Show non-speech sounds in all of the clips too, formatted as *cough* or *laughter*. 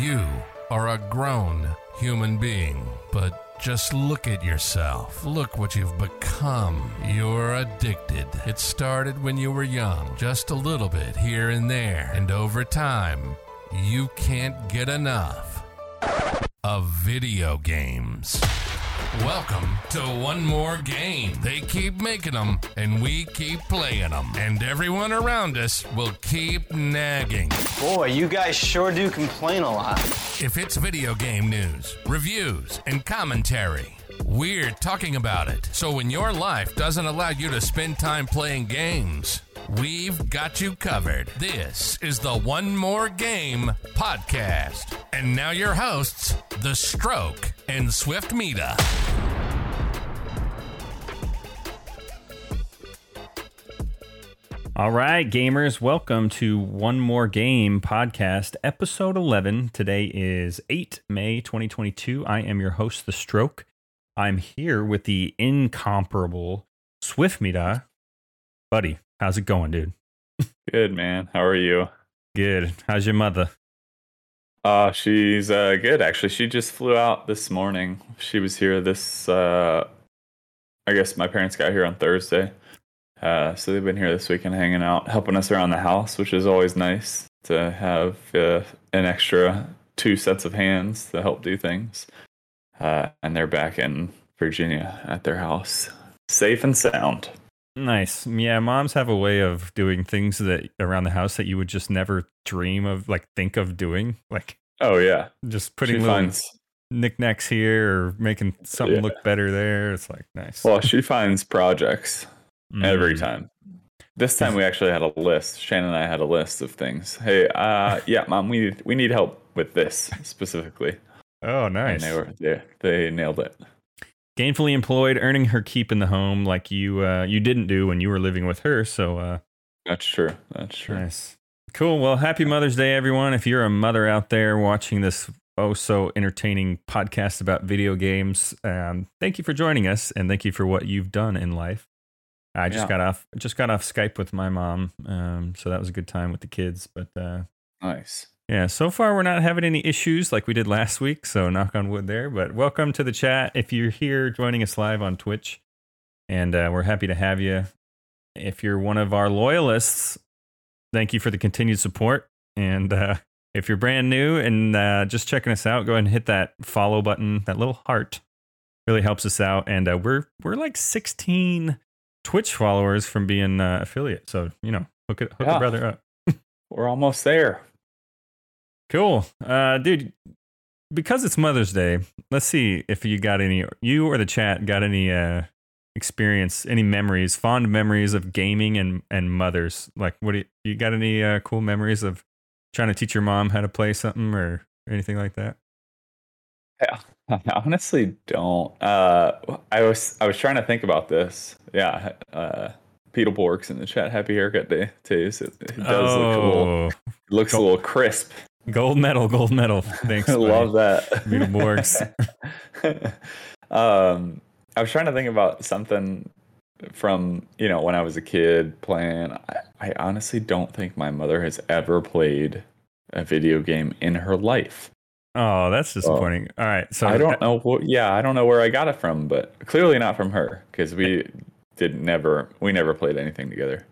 You are a grown human being, but just look at yourself. Look what you've become. You're addicted. It started when you were young, just a little bit here and there, and over time, you can't get enough of video games. Welcome to One More Game. They keep making them, and we keep playing them. And everyone around us will keep nagging. Boy, you guys sure do complain a lot. If it's video game news, reviews, and commentary, we're talking about it. So when your life doesn't allow you to spend time playing games, we've got you covered. This is the One More Game podcast. And now your hosts, The Stroke and Swiftmida. All right, gamers, welcome to One More Game podcast, episode 11. Today is 8 May 2022. I am your host, The Stroke. I'm here with the incomparable Swiftmida. Buddy, how's it going, dude? Good man. How are you? Good. How's your mother? Uh she's uh good actually. She just flew out this morning. She was here this uh I guess my parents got here on Thursday. Uh so they've been here this weekend hanging out, helping us around the house, which is always nice to have uh, an extra two sets of hands to help do things. Uh and they're back in Virginia at their house, safe and sound. Nice. Yeah, moms have a way of doing things that around the house that you would just never dream of, like think of doing, like Oh yeah. just putting she little finds knickknacks here or making something Yeah. look better there. It's like nice. well, she finds projects every Mm. time. This time we actually had a list. Shannon and I had a list of things. Hey, uh, yeah, mom, we need we need help with this specifically. Oh, And nice. they were yeah, they nailed it. Gainfully employed, earning her keep in the home, like you uh, you didn't do when you were living with her. So uh, That's true. That's true. nice, cool. Well, happy Mother's Day, everyone. If you're a mother out there watching this oh so entertaining podcast about video games, um, thank you for joining us, and thank you for what you've done in life. I just Yeah. got off just got off Skype with my mom, um, so that was a good time with the kids. But uh, Nice. Yeah, so far we're not having any issues like we did last week, so knock on wood there. But welcome to the chat. If you're here joining us live on Twitch, and uh, we're happy to have you. If you're one of our loyalists, thank you for the continued support. And uh, if you're brand new and uh, just checking us out, go ahead and hit that follow button, that little heart. Really helps us out. And uh, we're we're like 16 Twitch followers from being uh, affiliate. So you know, hook it hook a brother up. We're almost there. Cool. Uh, dude, because it's Mother's Day, let's see if you got any, you or the chat got any uh, experience, any memories, fond memories of gaming and, and mothers. Like, what do you, you got any uh, cool memories of trying to teach your mom how to play something or anything like that? Yeah. *laughs* I honestly don't. Uh, I was I was trying to think about this. Yeah. Uh, Beetleborgs in the chat. Happy haircut day too. It, it does look a little. Oh, It looks a little crisp. Gold medal, gold medal. *laughs* Thanks. I love that. Beetleborgs. *laughs* um, I was trying to think about something from you know when I was a kid playing. I, I honestly don't think my mother has ever played a video game in her life. Oh, that's disappointing. All right. So I don't know. What, yeah, I don't know where I got it from, but clearly not from her because we did never we never played anything together.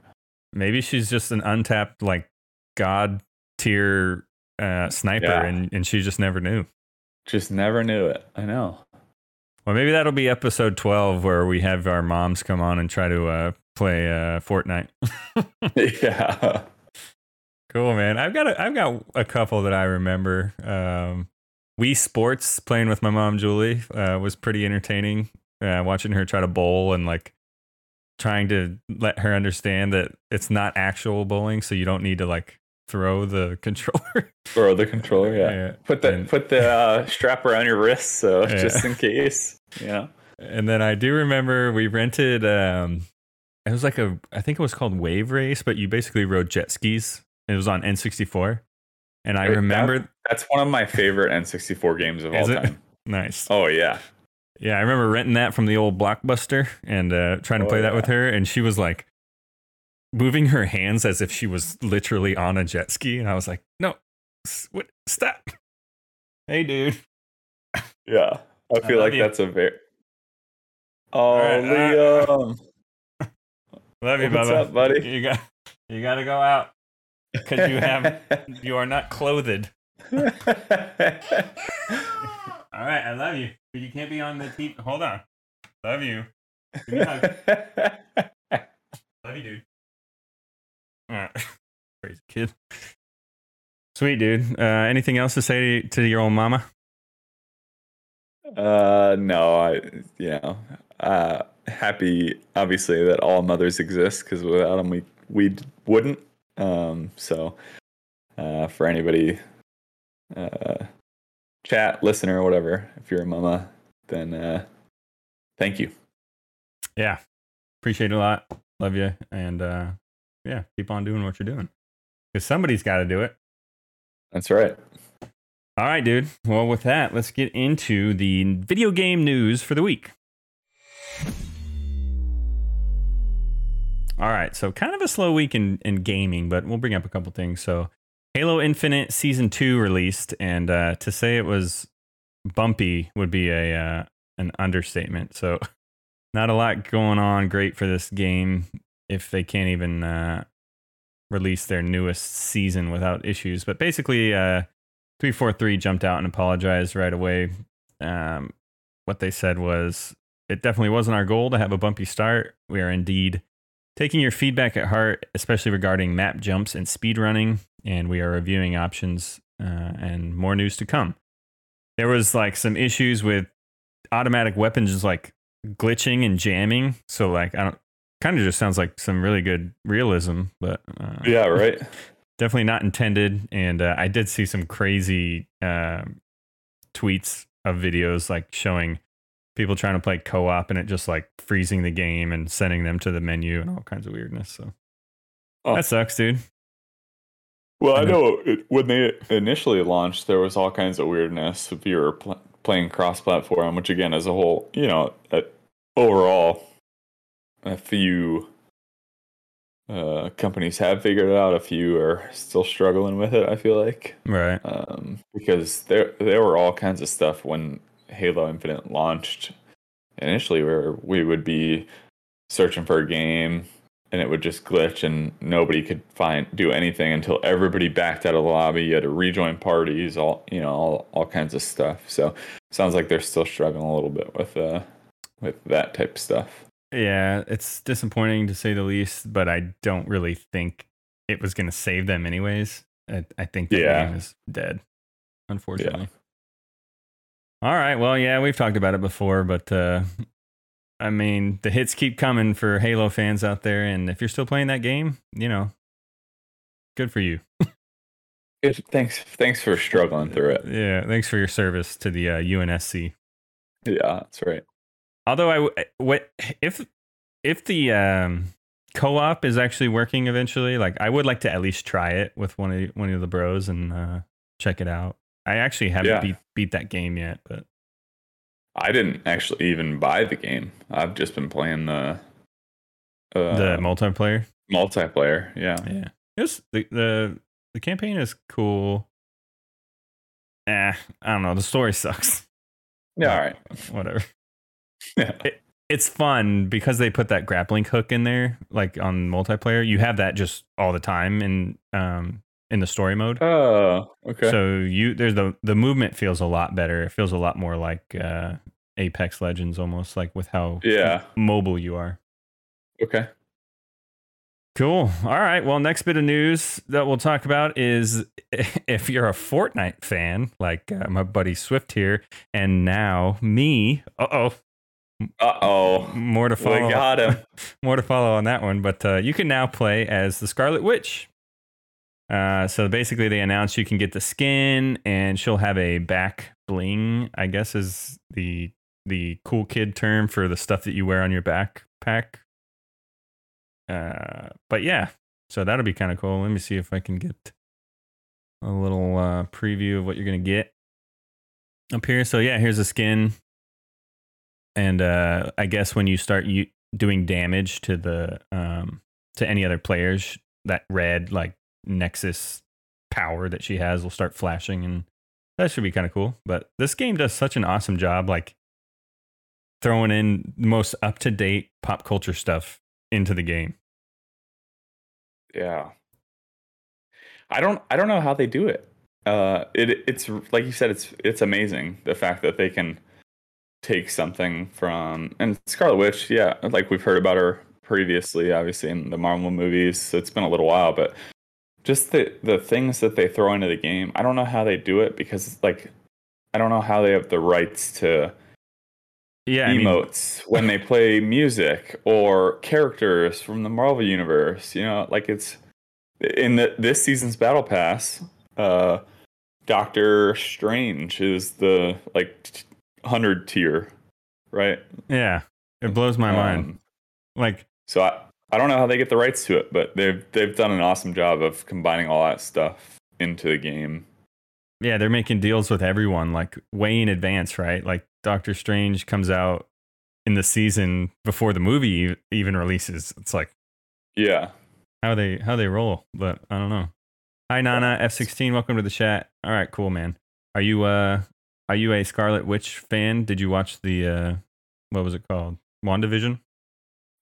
Maybe she's just an untapped, like, god tier uh, sniper Yeah. and, and she just never knew. Just never knew it. I know. Well, maybe that'll be episode 12 where we have our moms come on and try to uh, play uh, Fortnite. *laughs* *laughs* yeah. cool, man. I've got a, I've got a couple that I remember. Um, Wii Sports playing with my mom, Julie, uh, was pretty entertaining. Uh, watching her try to bowl and like trying to let her understand that it's not actual bowling, so you don't need to like throw the *laughs* controller. Throw the controller. Yeah. Yeah. Put the And- put the uh, strap around your wrist, so *laughs* Yeah. just in case. You know. And then I do remember we rented um it was like a I think it was called Wave Race, but you basically rode jet skis. It was on N64. And I Wait, that- remember That's one of my favorite N64 games of all it? time. *laughs* nice. Oh yeah. Yeah, I remember renting that from the old Blockbuster and uh trying to Oh, play that with her and she was like moving her hands as if she was literally on a jet ski and I was like, "No. What stop." Hey, dude. Yeah, I I feel love like you. that's a very. Oh, right, Liam. *laughs* Love you, What's Bubba. up, buddy? You got you got to go out because you have *laughs* you are not clothed. *laughs* All right, I love you, but you can't be on the TV. Hold on. Love you. Give me a hug. Love you, dude. Right. *laughs* Crazy kid. Sweet, dude. Uh, anything else to say to your old mama? uh, no, I, you know, uh, happy obviously that all mothers exist because without them we we wouldn't. Um, so uh, for anybody, uh, chat listener, whatever, if you're a mama, then uh, thank you. Yeah. Appreciate it a lot. Love you. And uh, yeah, keep on doing what you're doing because somebody's got to do it. That's right. All right, dude. Well, with that, let's get into the video game news for the week. All right, so kind of a slow week in, in gaming, but we'll bring up a couple things. So, Halo Infinite Season 2 released, and uh, to say it was bumpy would be a uh, an understatement. So, *laughs* not a lot going on great for this game if they can't even uh, release their newest season without issues. But basically, uh, 343 jumped out and apologized right away. Um, what they said was, it definitely wasn't our goal to have a bumpy start. We are indeed taking your feedback at heart, especially regarding map jumps and speed running, and we are reviewing options uh, and more news to come. There was like some issues with automatic weapons just like glitching and jamming. So like I don't kind of just sounds like some really good realism, but uh, Yeah, *laughs* right. definitely not intended. And uh, I did see some crazy uh, tweets of videos like showing people trying to play co-op and it just like freezing the game and sending them to the menu and all kinds of weirdness. So Oh. that sucks, dude. Well, I I know it, when they initially launched, there was all kinds of weirdness if you were pl- playing cross-platform, which again, as a whole, you know, overall, a few uh, companies have figured it out. A few are still struggling with it. I feel like Right. um, because there there were all kinds of stuff when Halo Infinite launched initially, where we would be searching for a game and it would just glitch and nobody could find do anything until everybody backed out of the lobby. You had to rejoin parties, all you know, all all kinds of stuff. So sounds like they're still struggling a little bit with uh with that type of stuff. Yeah, it's disappointing to say the least, but I don't really think it was going to save them anyways. I, I think the Yeah. game is dead, unfortunately. All right. Well, yeah, we've talked about it before, but uh, I mean, the hits keep coming for Halo fans out there, and if you're still playing that game, you know, good for you. *laughs* It, thanks thanks for struggling through it. Yeah, thanks for your service to the uh, UNSC. Yeah, that's right. Although I w- what if if the um, co-op is actually working eventually, like I would like to at least try it with one of one of the bros and uh, check it out. I actually haven't Yeah. beat beat that game yet, but I didn't actually even buy the game. I've just been playing the uh, the multiplayer, multiplayer. Yeah. yeah, it's the the the campaign is cool. Eh, I don't know. The story sucks. Yeah. All right. Whatever. *laughs* Yeah. It's fun because they put that grappling hook in there, like on multiplayer. You have that just all the time in um in the story mode. Oh, okay. So you there's the the movement feels a lot better. It feels a lot more like uh Apex Legends almost like with how yeah. mobile you are. Okay. Cool. All right. Well, next bit of news that we'll talk about is *laughs* if you're a Fortnite fan, like uh, my buddy Swift here, and now me. Uh oh. Uh oh. More to We follow. got him. *laughs* more to follow on that one. But uh, you can now play as the Scarlet Witch. Uh, so basically, they announced you can get the skin, and she'll have a back bling. I guess is the the cool kid term for the stuff that you wear on your backpack. Uh, but yeah, so that'll be kind of cool. Let me see if I can get a little uh, preview of what you're gonna get up here. So yeah, here's a skin, and uh, I guess when you start you doing damage to the um to any other players, that red like Nexus power that she has will start flashing and that should be kind of cool. But this game does such an awesome job, like throwing in most up to date pop culture stuff into the game. Yeah. I don't I don't know how they do it. Uh it it's like you said it's it's amazing the fact that they can take something from and Scarlet Witch, yeah, like we've heard about her previously obviously in the Marvel movies. It's been a little while, but just the the things that they throw into the game, I don't know how they do it because like I don't know how they have the rights to Yeah, I mean, emotes when they play music or characters from the Marvel universe. You know, like it's in the, this season's battle pass. Uh, Doctor Strange is the like hundred tier, right? yeah, it blows my mind. Um, Like, So I, I don't know how they get the rights to it, but they've they've done an awesome job of combining all that stuff into the game. yeah, they're making deals with everyone like way in advance, right? Like Doctor Strange comes out in the season before the movie even releases. It's like Yeah. how they how they roll, but I don't know. Hi Nana F16, welcome to the chat. All right, cool man. Are you uh are you a Scarlet Witch fan? Did you watch the uh what was it called? WandaVision?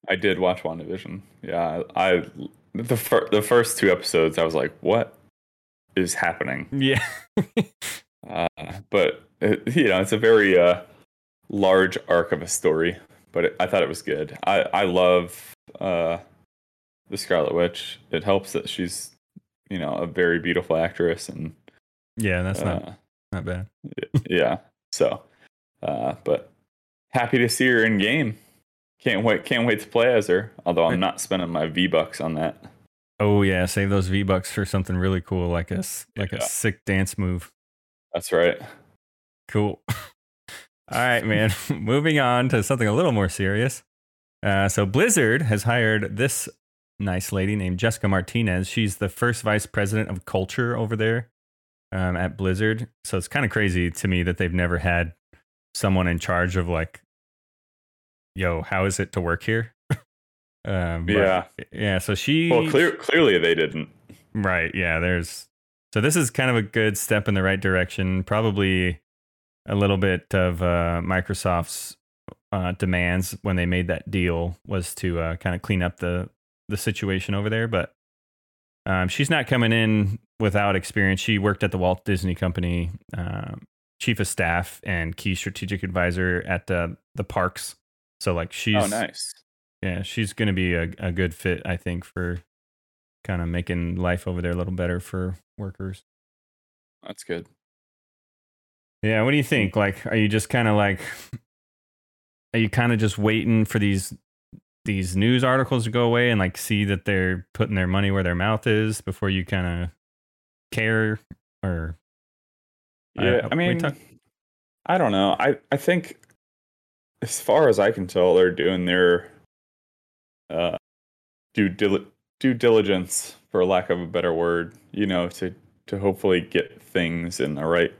I did watch WandaVision. Yeah, I, I the fir- the first two episodes I was like, what is happening? Yeah. *laughs* Uh, but it, you know, it's a very uh, large arc of a story. But it, I thought it was good. I I love uh, the Scarlet Witch. It helps that she's you know a very beautiful actress and yeah, that's not uh, not bad. *laughs* yeah. So, uh, but happy to see her in game. Can't wait. Can't wait to play as her. Although I'm not spending my V bucks on that. Oh yeah, save those V bucks for something really cool, like a like a sick dance move. That's right. Cool. *laughs* All right, man. *laughs* Moving on to something a little more serious. Uh, so Blizzard has hired this nice lady named Jessica Martinez. She's the first vice president of culture over there um, at Blizzard. So it's kind of crazy to me that they've never had someone in charge of like, yo, how is it to work here? *laughs* um, but- Yeah. yeah. So she Well, clear, clearly they didn't. Right. Yeah. There's so this is kind of a good step in the right direction. Probably a little bit of uh, Microsoft's uh, demands when they made that deal was to uh, kind of clean up the the situation over there. But um, she's not coming in without experience. She worked at the Walt Disney Company, um, chief of staff and key strategic advisor at the the parks. So like she's oh, nice. yeah, she's going to be a, a good fit, I think, for kind of making life over there a little better for workers. That's good. Yeah, what do you think? Like, are you just kind of like, are you kind of just waiting for these these news articles to go away and like see that they're putting their money where their mouth is before you kind of care or? Yeah, uh, I, mean, talk- I don't know. I I think, as far as I can tell, they're doing their uh, due dil- due diligence, for lack of a better word. You know, to to hopefully get things in the right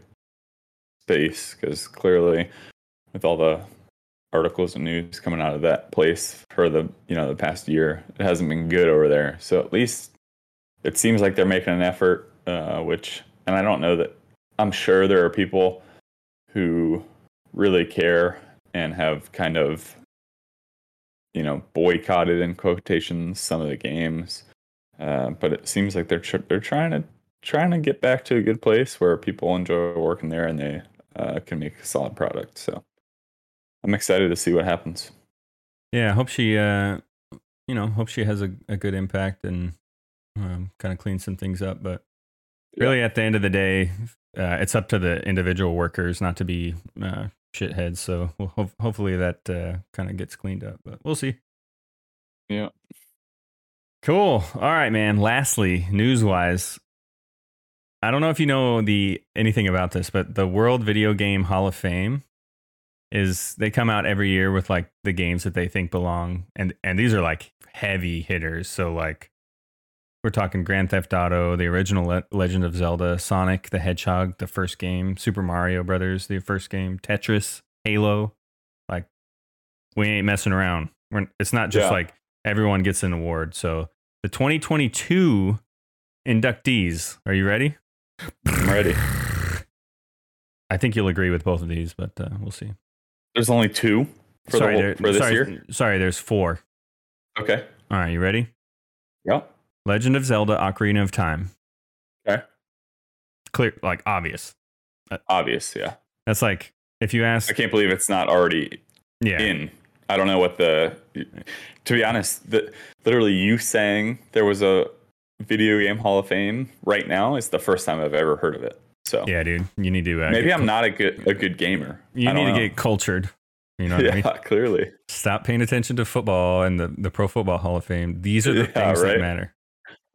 space, because clearly, with all the articles and news coming out of that place for the you know the past year, it hasn't been good over there. So at least it seems like they're making an effort, uh, which, and I don't know that I'm sure there are people who really care and have kind of, you know, boycotted in quotations some of the games. Uh, but it seems like they're tr- they're trying to trying to get back to a good place where people enjoy working there and they uh, can make a solid product. So I'm excited to see what happens. yeah, I hope she, uh, you know, hope she has a, a good impact and um, kind of clean some things up. But really, at the end of the day, uh, it's up to the individual workers not to be uh, shitheads. So we'll ho- hopefully that uh, kind of gets cleaned up. But we'll see. Yeah. Cool. All right, man. Lastly, news wise, I don't know if you know the anything about this, but the World Video Game Hall of Fame is they come out every year with like the games that they think belong, and and these are like heavy hitters. So like we're talking Grand Theft Auto, the original Le- Legend of Zelda, Sonic the Hedgehog, the first game, Super Mario Brothers, the first game, Tetris, Halo. Like we ain't messing around. We're, it's not just Yeah. like everyone gets an award. So the 2022 inductees, are you ready? I'm ready. I think you'll agree with both of these, but uh, we'll see. There's only two for sorry, the there- for this sorry, year. sorry, there's four. Okay. All right, you ready? Yep. Legend of Zelda: Ocarina of Time. Okay. Clear, like obvious. Obvious. Yeah. That's like if you ask, I can't believe it's not already yeah, in. I don't know what the. To be honest, the literally you saying there was a video game Hall of Fame right now is the first time I've ever heard of it. So yeah, dude, you need to. Uh, maybe I'm not a good a good gamer. You need to know. get cultured. You know what I yeah, mean? *laughs* clearly. Stop paying attention to football and the, the Pro Football Hall of Fame. These are the *laughs* Yeah, things that matter.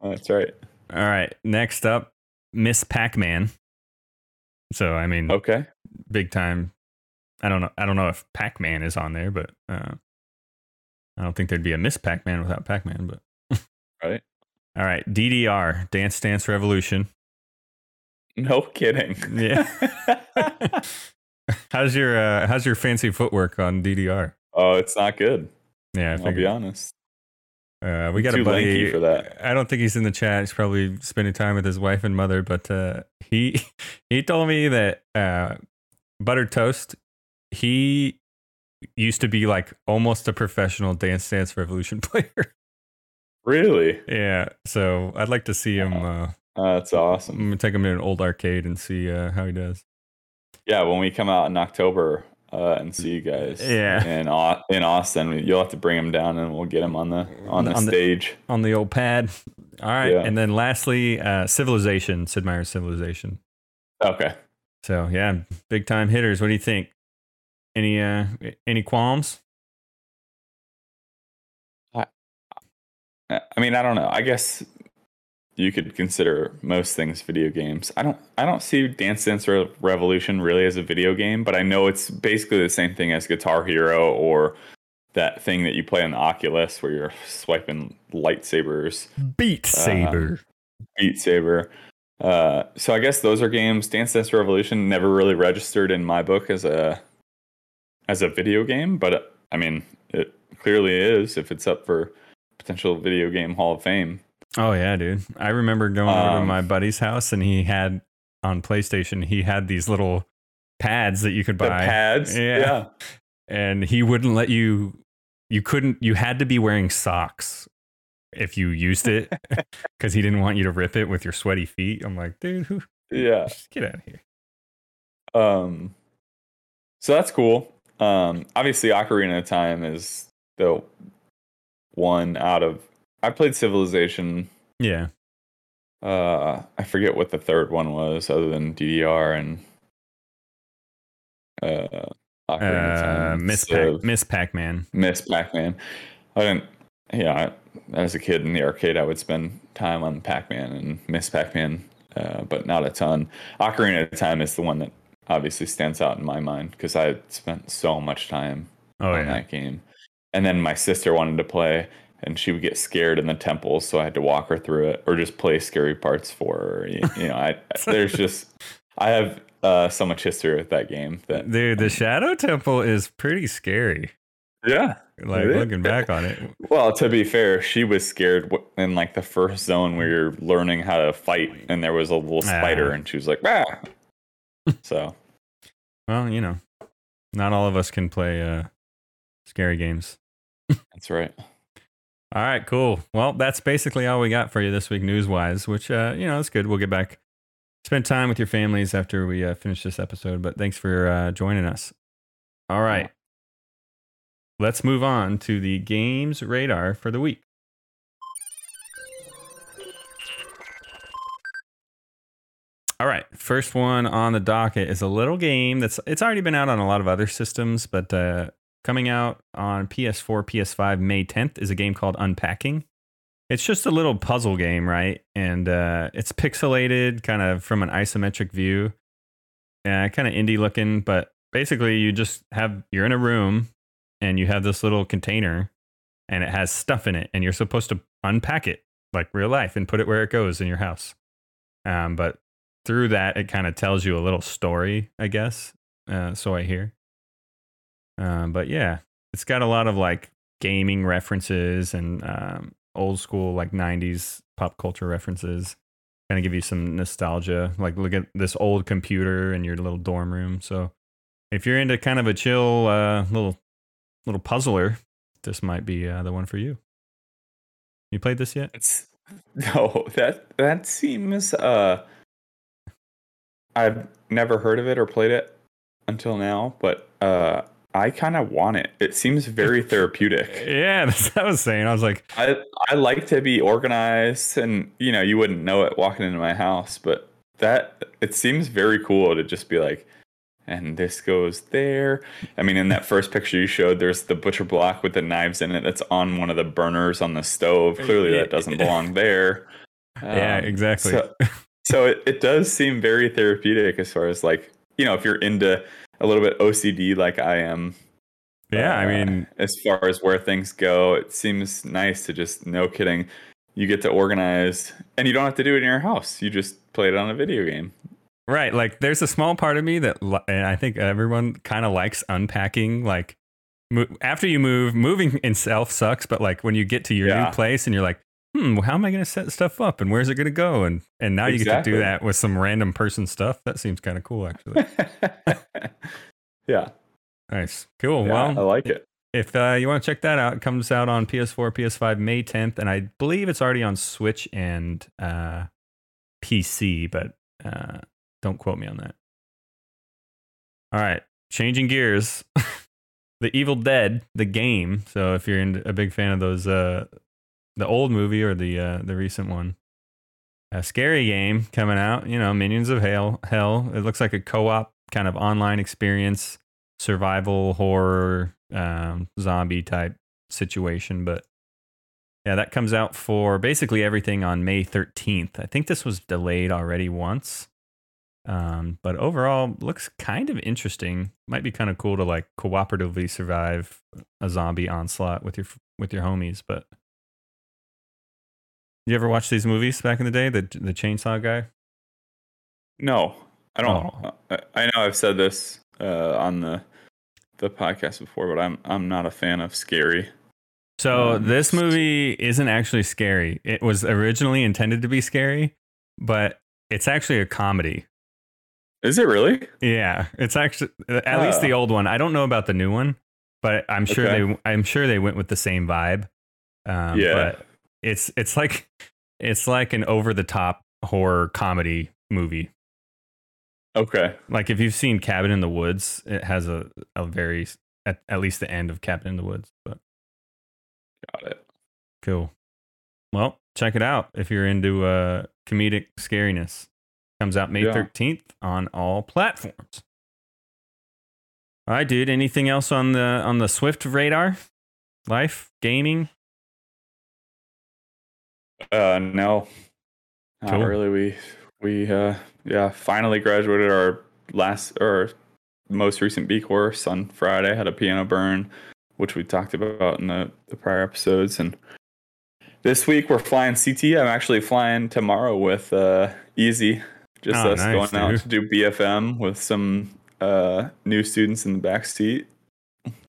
That's right. All right. Next up, Miss Pac Man. So I mean, Okay. big time. I don't know. I don't know if Pac Man is on there, but uh, I don't think there'd be a Miss Pac Man without Pac Man. But *laughs* Right. all right, DDR Dance Dance Revolution. No kidding. Yeah. *laughs* how's your uh, How's your fancy footwork on DDR? oh, it's not good. Yeah, I I'll be honest. Uh, we I'm got a buddy for that. I don't think he's in the chat. He's probably spending time with his wife and mother. But uh, he *laughs* he told me that uh, buttered toast. He used to be like almost a professional Dance Dance Revolution *laughs* player. Really? yeah, so I'd like to see him. Uh, Uh, that's I'm awesome. gonna take him to an old arcade and see uh, how he does. Yeah, when we come out in October uh, and see you guys, Yeah. in in Austin, you'll have to bring him down and we'll get him on the on the On the- stage. on the old pad. All right, Yeah. and then lastly, uh, Civilization, Sid Meier's Civilization. Okay. So yeah, big time hitters. What do you think? Any uh any qualms? Uh, I mean, I don't know. I guess you could consider most things video games. I don't. I don't see Dance Dance Re- Revolution really as a video game, but I know it's basically the same thing as Guitar Hero or that thing that you play on the Oculus where you're swiping lightsabers. Beat Saber. Beat Saber. Uh, so I guess those are games. Dance Dance Revolution never really registered in my book as a as a video game, but uh, I mean, it clearly is if it's up for potential video game Hall of Fame. Oh yeah, dude. I remember going over to Um, my buddy's house and he had on PlayStation, he had these little pads that you could The buy. pads, *laughs* Yeah. yeah. And he wouldn't let you you couldn't you had to be wearing socks if you used it *laughs* because he didn't want you to rip it with your sweaty feet. I'm like, dude, who yeah. just get out of here. Um, so that's cool. Um, obviously, Ocarina of Time is the one out of. I played Civilization. Yeah. Uh, I forget what the third one was, other than DDR and uh, Ocarina Uh, Miss Civ, Pac Miss Pac-Man. Miss Pac-Man. I didn't. Yeah, I, as a kid in the arcade, I would spend time on Pac-Man and Miss Pac-Man, uh, but not a ton. Ocarina of Time is the one that obviously stands out in my mind because I spent so much time Oh on yeah. that game. And then my sister wanted to play, and she would get scared in the temples, so I had to walk her through it or just play scary parts for her. You, you know, I *laughs* there's just I have uh, so much history with that game that Dude, the Shadow Temple is pretty scary. yeah. Like looking back on it. Well, to be fair, she was scared in like the first zone where you're learning how to fight, and there was a little spider, Ah. and she was like, "Ah." *laughs* so Well, you know, not all of us can play uh, scary games. that's right. All right, cool. Well, that's basically all we got for you this week, news wise, which, uh, you know, it's good. We'll get back, spend time with your families after we uh, finish this episode. But thanks for uh, joining us. All right. Let's move on to the games radar for the week. All right, first one on the docket is a little game that's it's already been out on a lot of other systems, but uh, coming out on PS4, PS5 May 10th is a game called Unpacking. It's just a little puzzle game, right? And uh, it's pixelated, kind of from an isometric view, uh, kind of indie looking. But basically, you just have you're in a room and you have this little container, and it has stuff in it, and you're supposed to unpack it like real life and put it where it goes in your house. Um, but through that, it kind of tells you a little story, I guess. Uh, so I hear. Um, but yeah, it's got a lot of like gaming references and um, old school like 90s pop culture references. kind of give you some nostalgia. Like look at this old computer in your little dorm room. So if you're into kind of a chill uh, little little puzzler, this might be uh, the one for you. You played this yet? It's *laughs* no that that seems uh I've never heard of it or played it until now, but uh I kind of want it. It seems very *laughs* therapeutic. Yeah, *laughs* that's what I was saying. I was like, I I like to be organized and you know, you wouldn't know it walking into my house, but that it seems very cool to just be like and this goes there. I mean, in that *laughs* first picture you showed, there's the butcher block with the knives in it that's on one of the burners on the stove. Clearly, that doesn't belong there. yeah, Um, exactly. So, so it, it does seem very therapeutic as far as like, you know, if you're into a little bit OCD like I am. yeah, I uh, mean, as far as where things go, it seems nice to just, no kidding, you get to organize and you don't have to do it in your house. You just play it on a video game. Right. Like there's a small part of me that, and I think everyone kind of likes unpacking. Like mo- after you move, moving *laughs* in itself sucks, but like when you get to your Yeah. new place and you're like, hmm, well, how am I going to set stuff up and where's it going to go? And, and now you get to do that with some random person stuff. That seems kind of cool, actually. *laughs* yeah, nice. Cool. yeah, I like it. if uh, you want to check that out, it comes out on PS4, PS5, May 10th. And I believe it's already on Switch and uh, PC, but uh, don't quote me on that. All right, changing gears. *laughs* the Evil Dead, the game. So if you're in, a big fan of those, uh, the old movie or the uh, the recent one, a scary game coming out. You know, Minions of Hell. Hell. It looks like a co-op kind of online experience, survival horror, um, zombie type situation. But yeah, that comes out for basically everything on May 13th. I think this was delayed already once. Um, but overall, looks kind of interesting. Might be kind of cool to like cooperatively survive a zombie onslaught with your with your homies. But you ever watch these movies back in the day? The the Chainsaw Guy. No, I don't. Oh. I, I know I've said this uh, on the the podcast before, but I'm I'm not a fan of scary. So Um, this movie isn't actually scary. It was originally intended to be scary, but it's actually a comedy. Is it really? Yeah, it's actually at least the old one. I don't know about the new one, but I'm sure Okay. they I'm sure they went with the same vibe. Um, Yeah. but it's it's like it's like an over the top horror comedy movie. Okay. Like if you've seen Cabin in the Woods, it has a a very at, at least the end of Cabin in the Woods. But Got it. cool. Well, check it out if you're into uh comedic scariness. Comes out May Yeah. 13th on all platforms. All right, dude. Anything else on the on the Swift radar? Life, gaming. Uh, no, not Cool. really. We we uh yeah finally graduated our last or most recent B course on Friday. Had a piano burn, which we talked about in the, the prior episodes, and this week we're flying CT. I'm actually flying tomorrow with uh Easy. Just Oh, us nice, going out to do BFM with some uh new students in the back seat.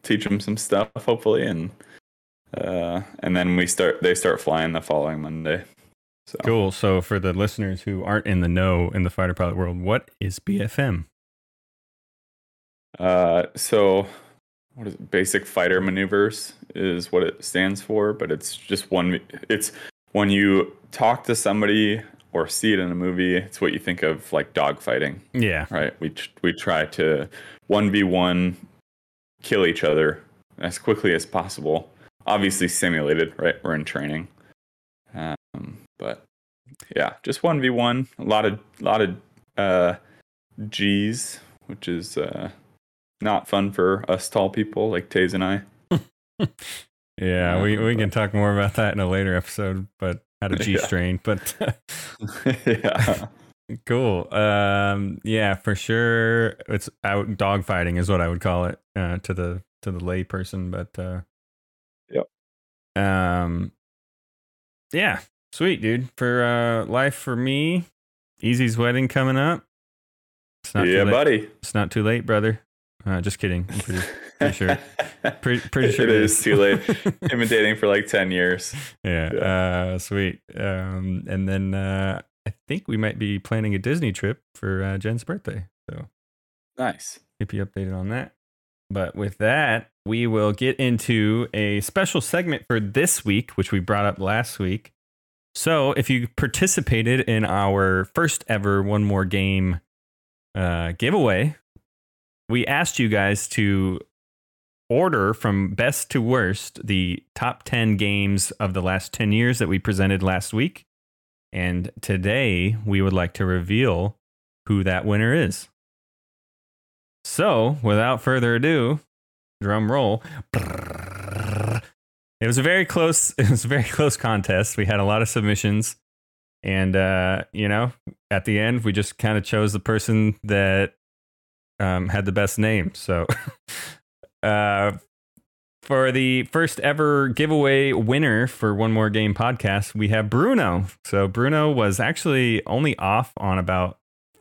Teach them some stuff, hopefully, and uh, and then we start. They start flying the following Monday. So Cool. So for the listeners who aren't in the know in the fighter pilot world, what is BFM? Uh, so what is it? Basic fighter maneuvers is what it stands for, but it's just one. It's when you talk to somebody or see it in a movie. It's what you think of like dogfighting, Yeah. right? We we try to one v one kill each other as quickly as possible. Obviously simulated, right? We're in training, um, but yeah, just one v one. A lot of lot of uh, G's, which is uh, not fun for us tall people like Taze and I. *laughs* Yeah, we, we Uh, can talk more about that in a later episode, but how to *laughs* G Yeah. strain. But *laughs* yeah, cool. Um, yeah, for sure. It's out dogfighting is what I would call it uh, to the to the lay person. But uh. Um, yeah, sweet dude. For uh, life for me, Easy's wedding coming up. It's not yeah, buddy. It's not too late, brother. Uh, just kidding. I'm pretty, pretty sure. *laughs* Pretty, pretty sure it is too late. *laughs* I've been dating for like ten years. yeah, Uh, sweet. Um, and then uh, I think we might be planning a Disney trip for uh, Jen's birthday. So Nice. keep you updated on that. But with that, we will get into a special segment for this week, which we brought up last week. So if you participated in our first ever One More Game uh, giveaway, we asked you guys to order from best to worst the top 10 games of the last 10 years that we presented last week. And today we would like to reveal who that winner is. So, without further ado, drum roll. It was a very close. *laughs* It was a very close contest. We had a lot of submissions, and uh, you know, at the end, we just kind of chose the person that um, had the best name. So, *laughs* uh, for the first ever giveaway winner for One More Game podcast, we have Bruno. So Bruno was actually only off on about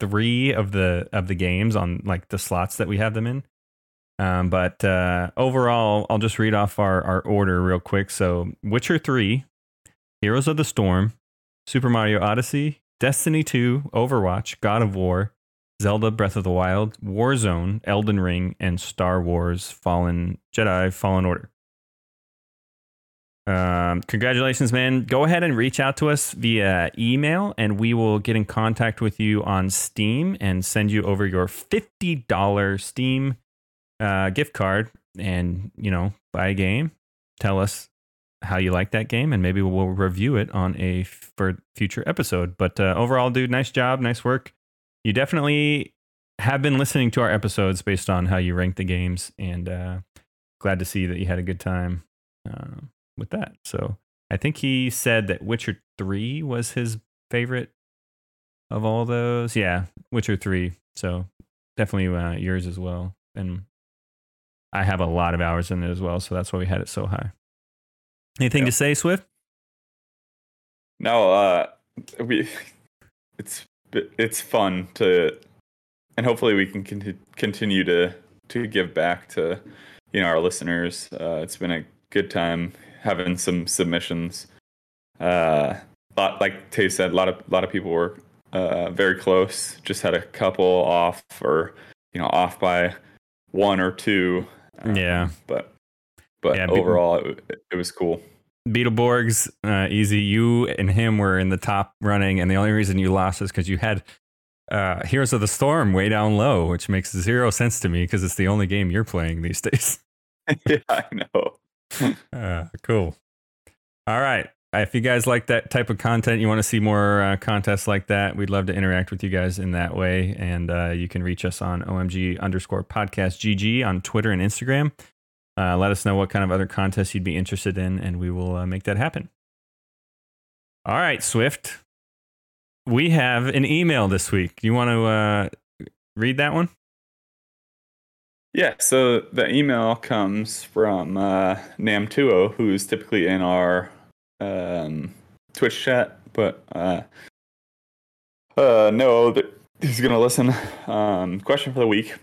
three of the of the games on like the slots that we have them in. Um, but uh, overall, I'll just read off our, our order real quick. So, Witcher 3, Heroes of the Storm, Super Mario Odyssey, Destiny 2, Overwatch, God of War, Zelda Breath of the Wild, Warzone, Elden Ring, and Star Wars Fallen Jedi Fallen Order. Um, congratulations, man. Go ahead and reach out to us via email, and we will get in contact with you on Steam and send you over your $50 Steam uh, gift card and, you know, buy a game. Tell us how you like that game, and maybe we'll review it on a f- for future episode. But uh, overall, dude, nice job, nice work. You definitely have been listening to our episodes based on how you rank the games, and uh, glad to see that you had a good time uh, with that. So I think he said that Witcher Three was his favorite of all those. Yeah, Witcher Three. So definitely uh, yours as well. And I have a lot of hours in it as well, so that's why we had it so high. Anything Yeah. to say, Swift? No, uh, we *laughs* it's it's fun to, and hopefully we can conti- continue to to give back to you know our listeners. Uh, it's been a good time having some submissions. Uh, lot, like Tay said, a lot of lot of people were uh, very close. Just had a couple off, or you know, off by one or two. Um, Yeah. but but Yeah, be- overall, it, it was cool. Beetleborgs, uh, easy. You and him were in the top running, and the only reason you lost is because you had uh, Heroes of the Storm way down low, which makes zero sense to me because it's the only game you're playing these days. *laughs* yeah, I know. *laughs* Uh, cool. All right. If you guys like that type of content, you want to see more uh, contests like that, we'd love to interact with you guys in that way. And uh, you can reach us on OMG underscore podcast GG on Twitter and Instagram. Uh, let us know what kind of other contests you'd be interested in, and we will uh, make that happen. All right, Swift. We have an email this week. You want to uh, read that one? Yeah, so the email comes from uh, Namtuo, who's typically in our um, Twitch chat, but uh, uh, no, he's gonna listen. Um, question for the week,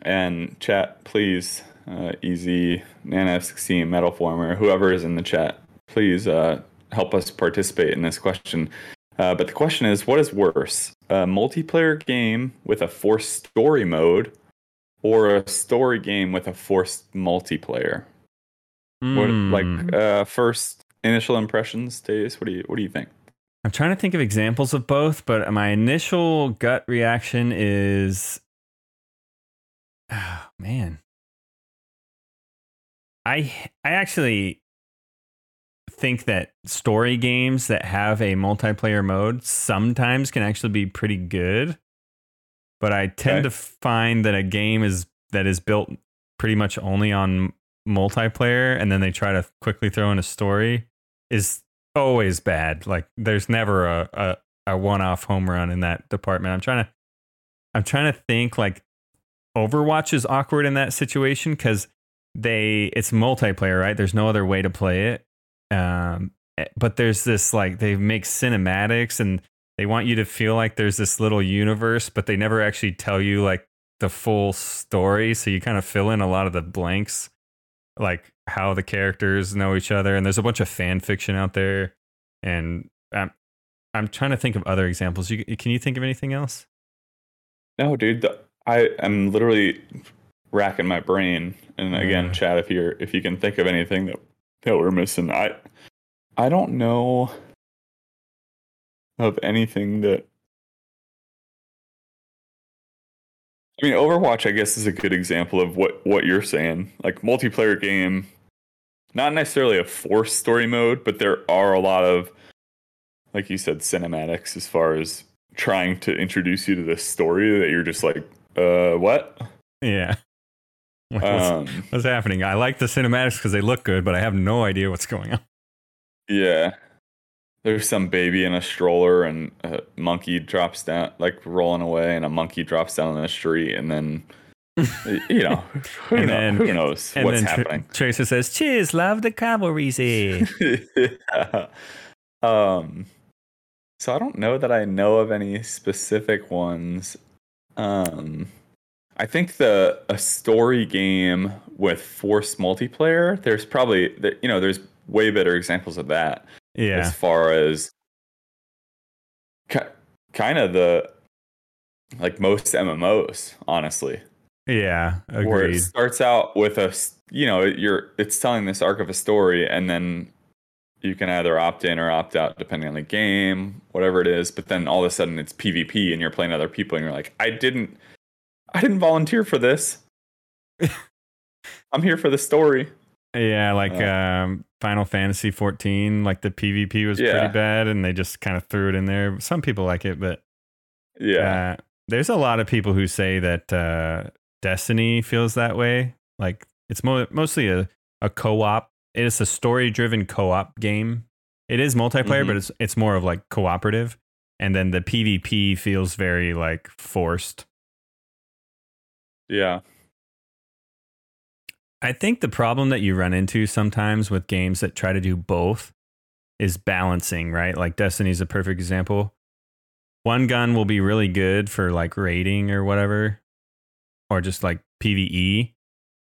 and chat, please, uh, Easy, Nana 16, Metal Former, whoever is in the chat, please uh, help us participate in this question. Uh, but the question is, what is worse, a multiplayer game with a forced story mode? Or a story game with a forced multiplayer. What Hmm. like uh first initial impressions, Days? What do you what do you think? I'm trying to think of examples of both, but my initial gut reaction is, *sighs* oh, man, I I actually think that story games that have a multiplayer mode sometimes can actually be pretty good, but I tend Okay. to find that a game is that is built pretty much only on multiplayer, and then they try to quickly throw in a story is always bad. Like there's never a, a, a one off home run in that department. I'm trying to I'm trying to think like Overwatch is awkward in that situation because they it's multiplayer, right? There's no other way to play it. Um eh, but there's this like they make cinematics and they want you to feel like there's this little universe, but they never actually tell you like the full story. So you kind of fill in a lot of the blanks, like how the characters know each other. And there's a bunch of fan fiction out there. And I'm, I'm trying to think of other examples. You, can you think of anything else? No, dude. The, I am literally racking my brain. And again, Yeah. Chad, if you're if you can think of anything that that we're missing, I I don't know of anything that. I mean, Overwatch, I guess, is a good example of what what you're saying. Like multiplayer game, not necessarily a forced story mode, but there are a lot of, like you said, cinematics as far as trying to introduce you to this story that you're just like, uh, what? Yeah. *laughs* What's, Um, what's happening? I like the cinematics because they look good, but I have no idea what's going on. yeah. There's some baby in a stroller and a monkey drops down, like rolling away, and a monkey drops down in the street, and then, you know, *laughs* who, And know, then- who knows And what's then Tr- happening. Tracer says, "Cheers, love the cavalry's *laughs* here." yeah. Um, so I don't know that I know of any specific ones. Um, I think the a story game with forced multiplayer. There's probably that you know there's way better examples of that yeah. as far as ki- kind of the like most MMOs, honestly Yeah. where it starts out with a you know you're it's telling this arc of a story and then you can either opt in or opt out depending on the game whatever it is but then all of a sudden it's pvp and you're playing other people and you're like i didn't i didn't volunteer for this *laughs* i'm here for the story Yeah, like Uh, um, Final Fantasy 14, like the PvP was Yeah. pretty bad, and they just kind of threw it in there. Some people like it, but yeah uh, there's a lot of people who say that uh, Destiny feels that way. Like it's mo- mostly a, a co-op. It is a story-driven co-op game. It is multiplayer, Mhm. but it's it's more of like cooperative. And then the PvP feels very like forced. yeah I think the problem that you run into sometimes with games that try to do both is balancing, right? Like Destiny's a perfect example. One gun will be really good for like raiding or whatever, or just like PvE,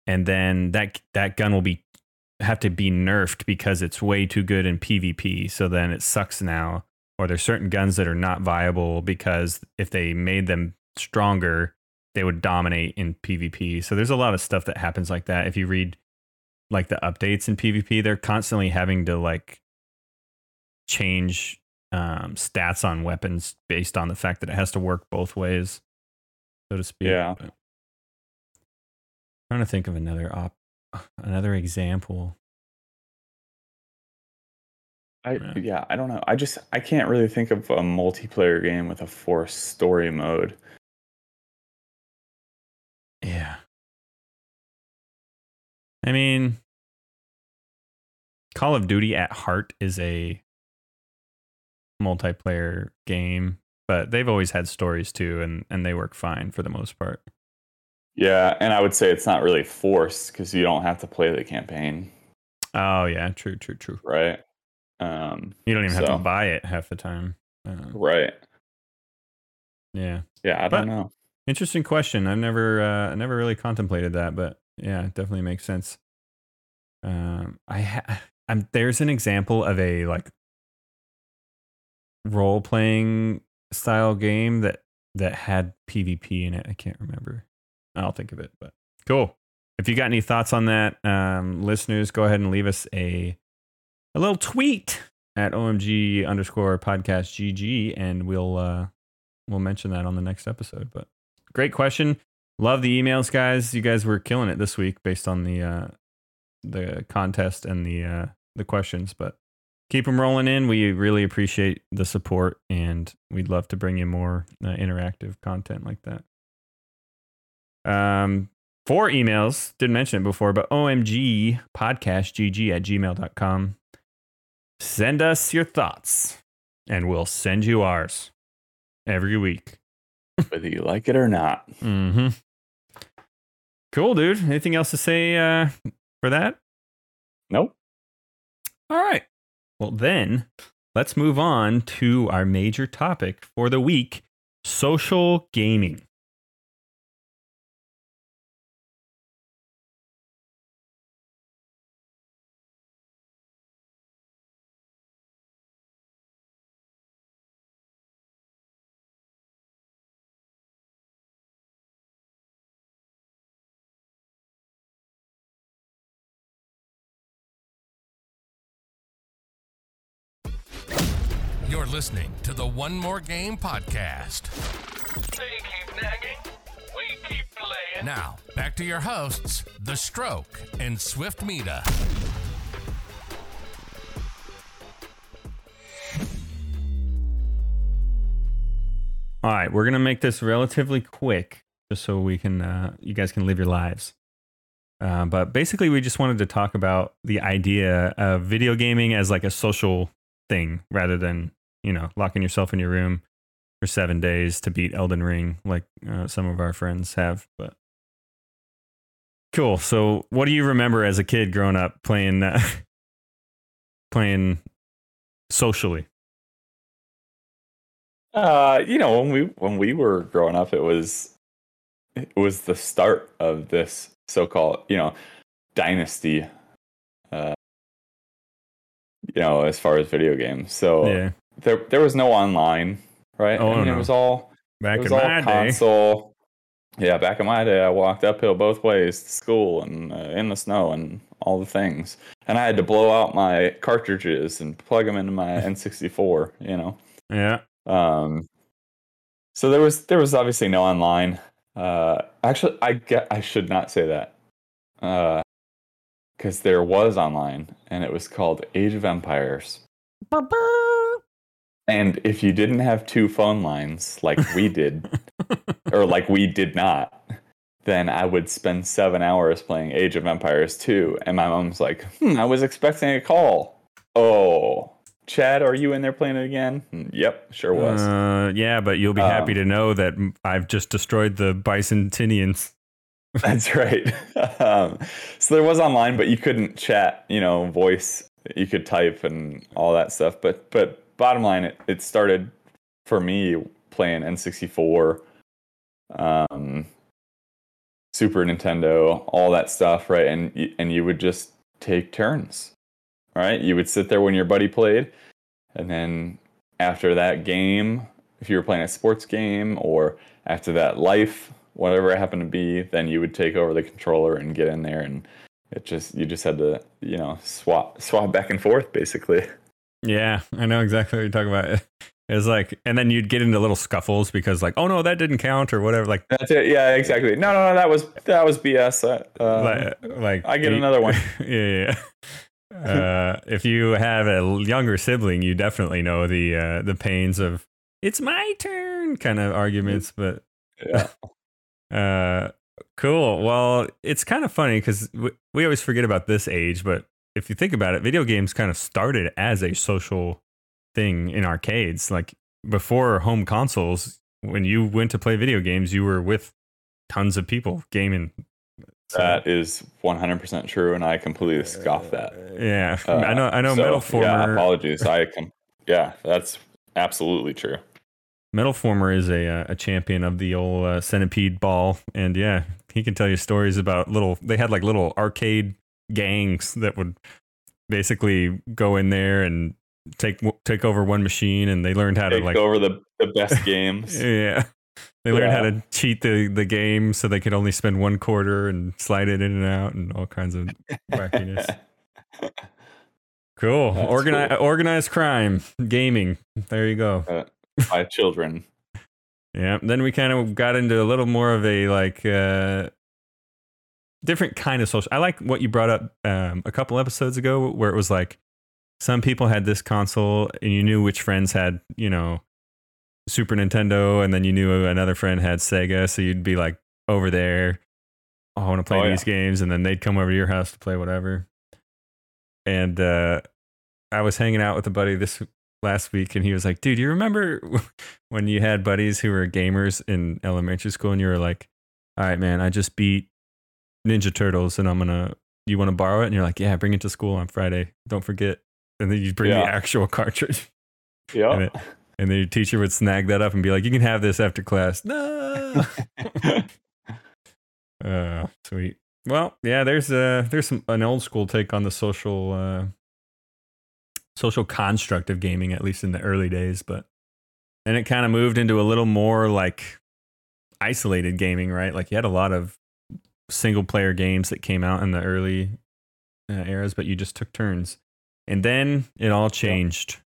and then that that gun will be have to be nerfed because it's way too good in PvP. So then it sucks now. Or there's certain guns that are not viable because if they made them stronger, they would dominate in PvP. So there's a lot of stuff that happens like that. If you read like the updates in PvP, they're constantly having to like change um, stats on weapons based on the fact that it has to work both ways, so to speak. Yeah. But trying to think of another op, *sighs* another example. I, Yeah. yeah i don't know i just i can't really think of a multiplayer game with a forced story mode I mean, Call of Duty at heart is a multiplayer game, but they've always had stories too, and, and they work fine for the most part. Yeah, and I would say it's not really forced because you don't have to play the campaign, Oh, yeah, true, true, true. right? Um, You don't even have to buy it half the time. Um, right. yeah. Yeah, I But- don't know. Interesting question. I've never uh, I never really contemplated that, but yeah, it definitely makes sense. Um, I ha- *sighs* I'm there's an example of a like role playing style game that that had PvP in it. I can't remember. I'll think of it, but cool. If you got any thoughts on that, um, listeners, go ahead and leave us a a little tweet at omg underscore podcast gg, and we'll uh, we'll mention that on the next episode. But great question. Love the emails, guys. You guys were killing it this week based on the uh, the contest and the uh, the questions. But keep them rolling in. We really appreciate the support, and we'd love to bring you more uh, interactive content like that. Um, four emails. Didn't mention it before, but OMG podcast GG at gmail.com. Send us your thoughts, and we'll send you ours every week. Whether you like it or not. Mm-hmm. Cool, dude. Anything else to say uh, for that? Nope. All right. Well, then let's move on to our major topic for the week social gaming. Listening to the One More Game podcast. They keep nagging, we keep playing. Now, back to your hosts, The Stroke and Swiftmida. All right, we're gonna make this relatively quick, just so we can, uh, you guys can live your lives. Uh, but basically, we just wanted to talk about the idea of video gaming as like a social thing, rather than you know locking yourself in your room for seven days to beat Elden Ring, like uh, some of our friends have. But cool. So, what do you remember as a kid growing up playing, uh, *laughs* playing socially? Uh, you know, when we when we were growing up, it was it was the start of this so-called, you know, dynasty. Uh, you know, as far as video games, so Yeah, there there was no online, right? Oh, I mean, no. it was all back it was in all my day. console. Yeah, back in my day, I walked uphill both ways to school and uh, in the snow and all the things, and I had to blow out my cartridges and plug them into my *laughs* N64. You know. Yeah. Um, so there was there was obviously no online. Uh, actually, I get I should not say that, Uh, because there was online, and it was called Age of Empires. And if you didn't have two phone lines like we did, *laughs* or like we did not, then I would spend seven hours playing Age of Empires 2. And my mom's like, hmm, I was expecting a call. Oh, Chad, are you in there playing it again? "Hmm, Yep, sure was. Uh, yeah, but you'll be happy Um, to know that I've just destroyed the Bicentennians. That's right. *laughs* um, so there was online, but you couldn't chat, you know, voice. You could type and all that stuff. But but bottom line, it, it started for me playing N64, um, Super Nintendo, all that stuff, right? And and you would just take turns, right? You would sit there when your buddy played, and then after that game, if you were playing a sports game or after that life whatever it happened to be then you would take over the controller and get in there and it just you just had to you know swap swap back and forth basically *laughs* Yeah, I know exactly what you're talking about. *laughs* It was like, and then you'd get into little scuffles because, like, oh no, that didn't count or whatever. Like, that's it yeah exactly no no no that was that was bs uh, uh, like, like I get you- another one. *laughs* yeah, yeah. *laughs* uh, if you have a younger sibling, you definitely know the uh, the pains of "it's my turn" kind of arguments. But yeah Uh, cool. Well, it's kind of funny because we, we always forget about this age, but if you think about it, video games kind of started as a social thing in arcades. Like before home consoles, when you went to play video games, you were with tons of people gaming. So, that is 100% true and i completely scoff that yeah, Uh, *laughs* I know. I know. so, Metal yeah Former. apologies i com- yeah that's absolutely true Metal Former is a uh, a champion of the old uh, centipede ball, and yeah, he can tell you stories about little. They had like little arcade gangs that would basically go in there and take take over one machine, and they learned how to like over the, the best *laughs* games yeah. They learned how to cheat the, the game so they could only spend one quarter and slide it in and out and all kinds of wackiness. *laughs* Cool. That's Organi- cool. Organized crime, gaming. There you go. by children *laughs* Yeah. Then we kind of got into a little more of a like uh different kind of social. I like what you brought up um, a couple episodes ago where it was like some people had this console and you knew which friends had, you know, Super Nintendo and then you knew another friend had Sega, so you'd be like over there, oh, I want to play Oh, these games and then they'd come over to your house to play whatever. And uh I was hanging out with a buddy this last week and he was like, dude, you remember *laughs* when you had buddies who were gamers in elementary school and you were like, all right, man, I just beat Ninja Turtles and I'm to, you want to borrow it? And you're like, yeah, bring it to school on Friday. Don't forget. And then you bring Yeah. the actual cartridge. *laughs* yeah And, it, and then your teacher would snag that up and be like, you can have this after class. No. *laughs* uh, sweet. Well, yeah, there's uh there's some an old school take on the social uh social construct of gaming, at least in the early days, but then it kind of moved into a little more like isolated gaming, right? Like you had a lot of single player games that came out in the early uh, eras, but you just took turns. And then it all changed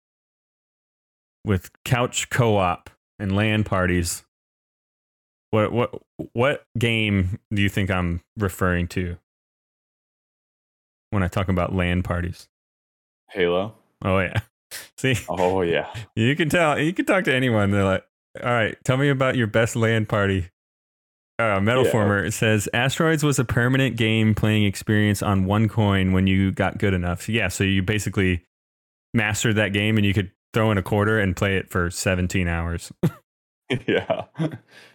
with couch co-op and LAN parties. What what what game do you think I'm referring to when I talk about LAN parties? Halo. Oh yeah. *laughs* See, Oh yeah. you can tell you can talk to anyone. They're like, "All right, tell me about your best LAN party." Uh, Metal Yeah. Former says Asteroids was a permanent game playing experience on one coin when you got good enough. Yeah, so you basically mastered that game and you could throw in a quarter and play it for 17 hours. *laughs* yeah. *laughs*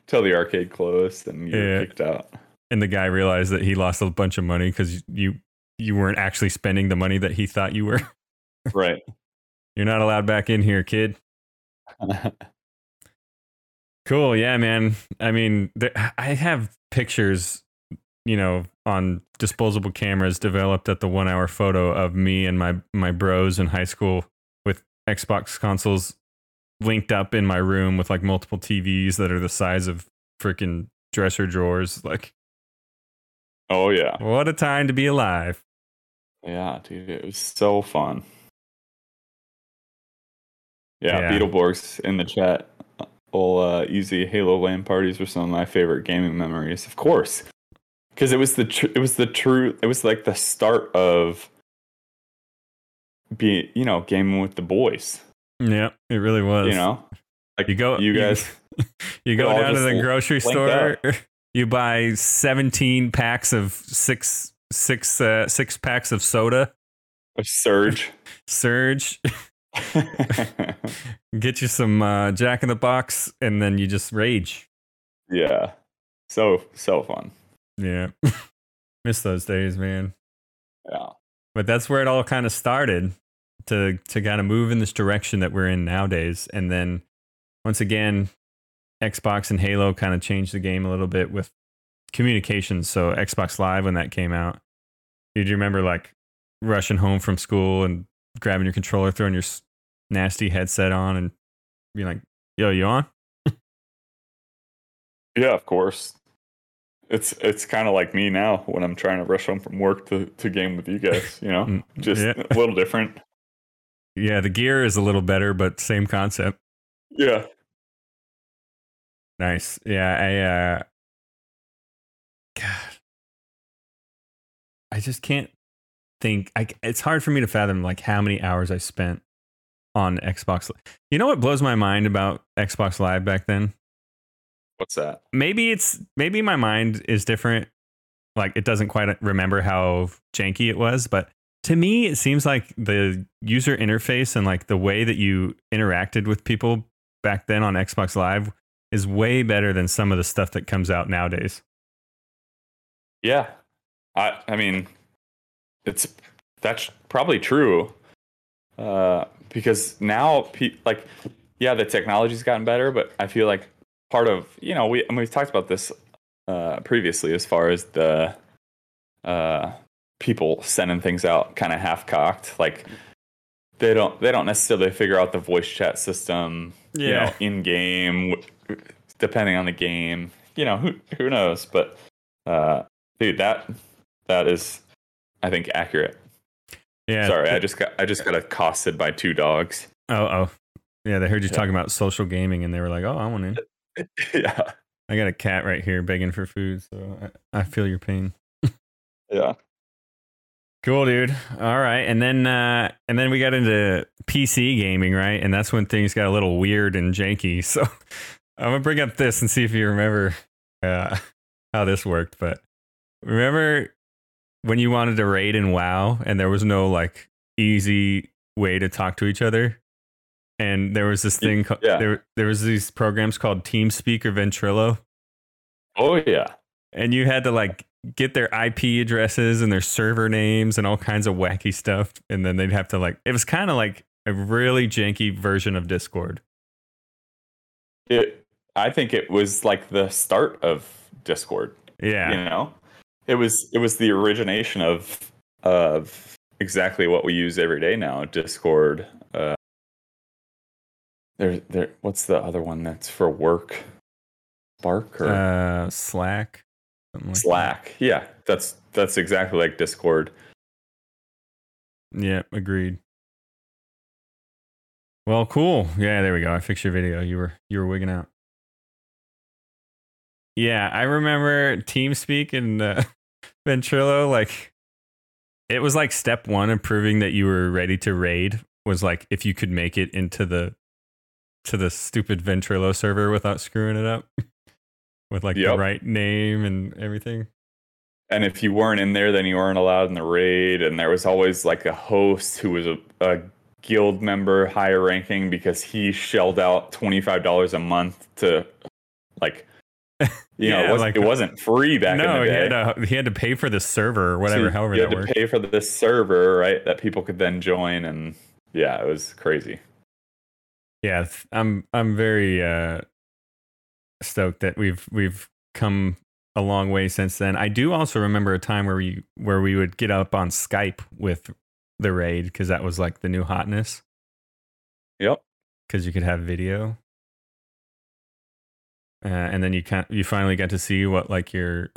Till the arcade closed and you Yeah. kicked out. and the guy realized that he lost a bunch of money because you you weren't actually spending the money that he thought you were. Right. *laughs* You're not allowed back in here, kid. Cool, yeah, man. I mean, there, I have pictures, you know, on disposable cameras developed at the one hour photo of me and my my bros in high school with Xbox consoles linked up in my room with like multiple TVs that are the size of freaking dresser drawers. Like, oh yeah. what a time to be alive. Yeah, dude, it was so fun. Yeah, Yeah. Beetleborgs in the chat. All uh, easy Halo LAN parties were some of my favorite gaming memories, of course, because it was the tr- it was the true it was like the start of being you know gaming with the boys. Yeah, it really was. You know, like You go- you guys, *laughs* You go down to the grocery up. store, *laughs* you buy 17 packs of six six uh, six packs of soda, a surge. *laughs* surge, *laughs* get you some uh, Jack in the Box, and then you just rage. yeah, so so fun. Yeah, *laughs* miss those days, man. Yeah, But that's where it all kind of started to to kind of move in this direction that we're in nowadays. And then once again, Xbox and Halo kind of changed the game a little bit with communications. So Xbox Live when that came out, did you remember like rushing home from school and grabbing your controller, throwing your nasty headset on, and being like, "Yo, you on?" Yeah, of course. It's it's kind of like me now when I'm trying to rush home from work to, to game with you guys. You know, Mm, just yeah. a little different. Yeah, the gear is a little better, but same concept. Yeah, Nice. Yeah, I uh God. I just can't think I it's hard for me to fathom like how many hours I spent on Xbox. You know what blows my mind about Xbox Live back then? what's that? Maybe it's maybe my mind is different. Like it doesn't quite remember how janky it was, but to me it seems like the user interface and like the way that you interacted with people back then on Xbox Live is way better than some of the stuff that comes out nowadays. Yeah, I I mean, it's that's probably true. Uh, because now, pe- like, yeah, the technology's gotten better, but I feel like part of you know we and we've talked about this uh, previously as far as the uh, people sending things out kind of half cocked, like they don't they don't necessarily figure out the voice chat system, you Yeah. know, in game, depending on the game. You know, who who knows? But uh, dude, that that is, I think, accurate. Yeah. Sorry, I just got I just got accosted by two dogs. Oh, oh. Yeah, they heard you Yeah. talking about social gaming and they were like, "Oh, I want in." *laughs* yeah, I got a cat right here begging for food, so I, I feel your pain. *laughs* yeah. Cool, dude. All right, and then uh, and then we got into PC gaming, right? And that's when things got a little weird and janky. *laughs* So I'm gonna bring up this and see if you remember uh, how this worked. But remember when you wanted to raid in WoW and there was no like easy way to talk to each other, and there was this thing. Yeah. There there was these programs called TeamSpeak or Ventrilo Oh yeah, and you had to like get their IP addresses and their server names and all kinds of wacky stuff. And then they'd have to like, it was kind of like a really janky version of Discord. it. I think it was like the start of Discord. Yeah. You know, it was it was the origination of of exactly what we use every day now. Discord. Uh, there, there. What's the other one that's for work? Spark or Uh, Slack. like that. Slack. Yeah, that's that's exactly like Discord. Yeah, agreed. Well, cool. Yeah, there we go. I fixed your video. You were you were wigging out. Yeah, I remember TeamSpeak and uh, *laughs* Ventrilo. Like, it was like step one of proving that you were ready to raid. Was like if you could make it into the to the stupid Ventrilo server without screwing it up *laughs* with like the right name and everything. And if you weren't in there, then you weren't allowed in the raid. And there was always like a host who was a, a guild member, higher ranking, because he shelled out twenty five dollars a month to, like, you *laughs* know, Yeah, it, wasn't, like- it wasn't free back no, in the he had to he had to pay for the server or whatever. you- however you that had to worked. pay for this server, right? That people could then join, and yeah, it was crazy. yeah i'm i'm very uh stoked that we've we've come a long way since then i do also remember a time where we where we would get up on skype with the raid because that was like the new hotness Yep. because you could have video uh, and then you can you finally got to see what like your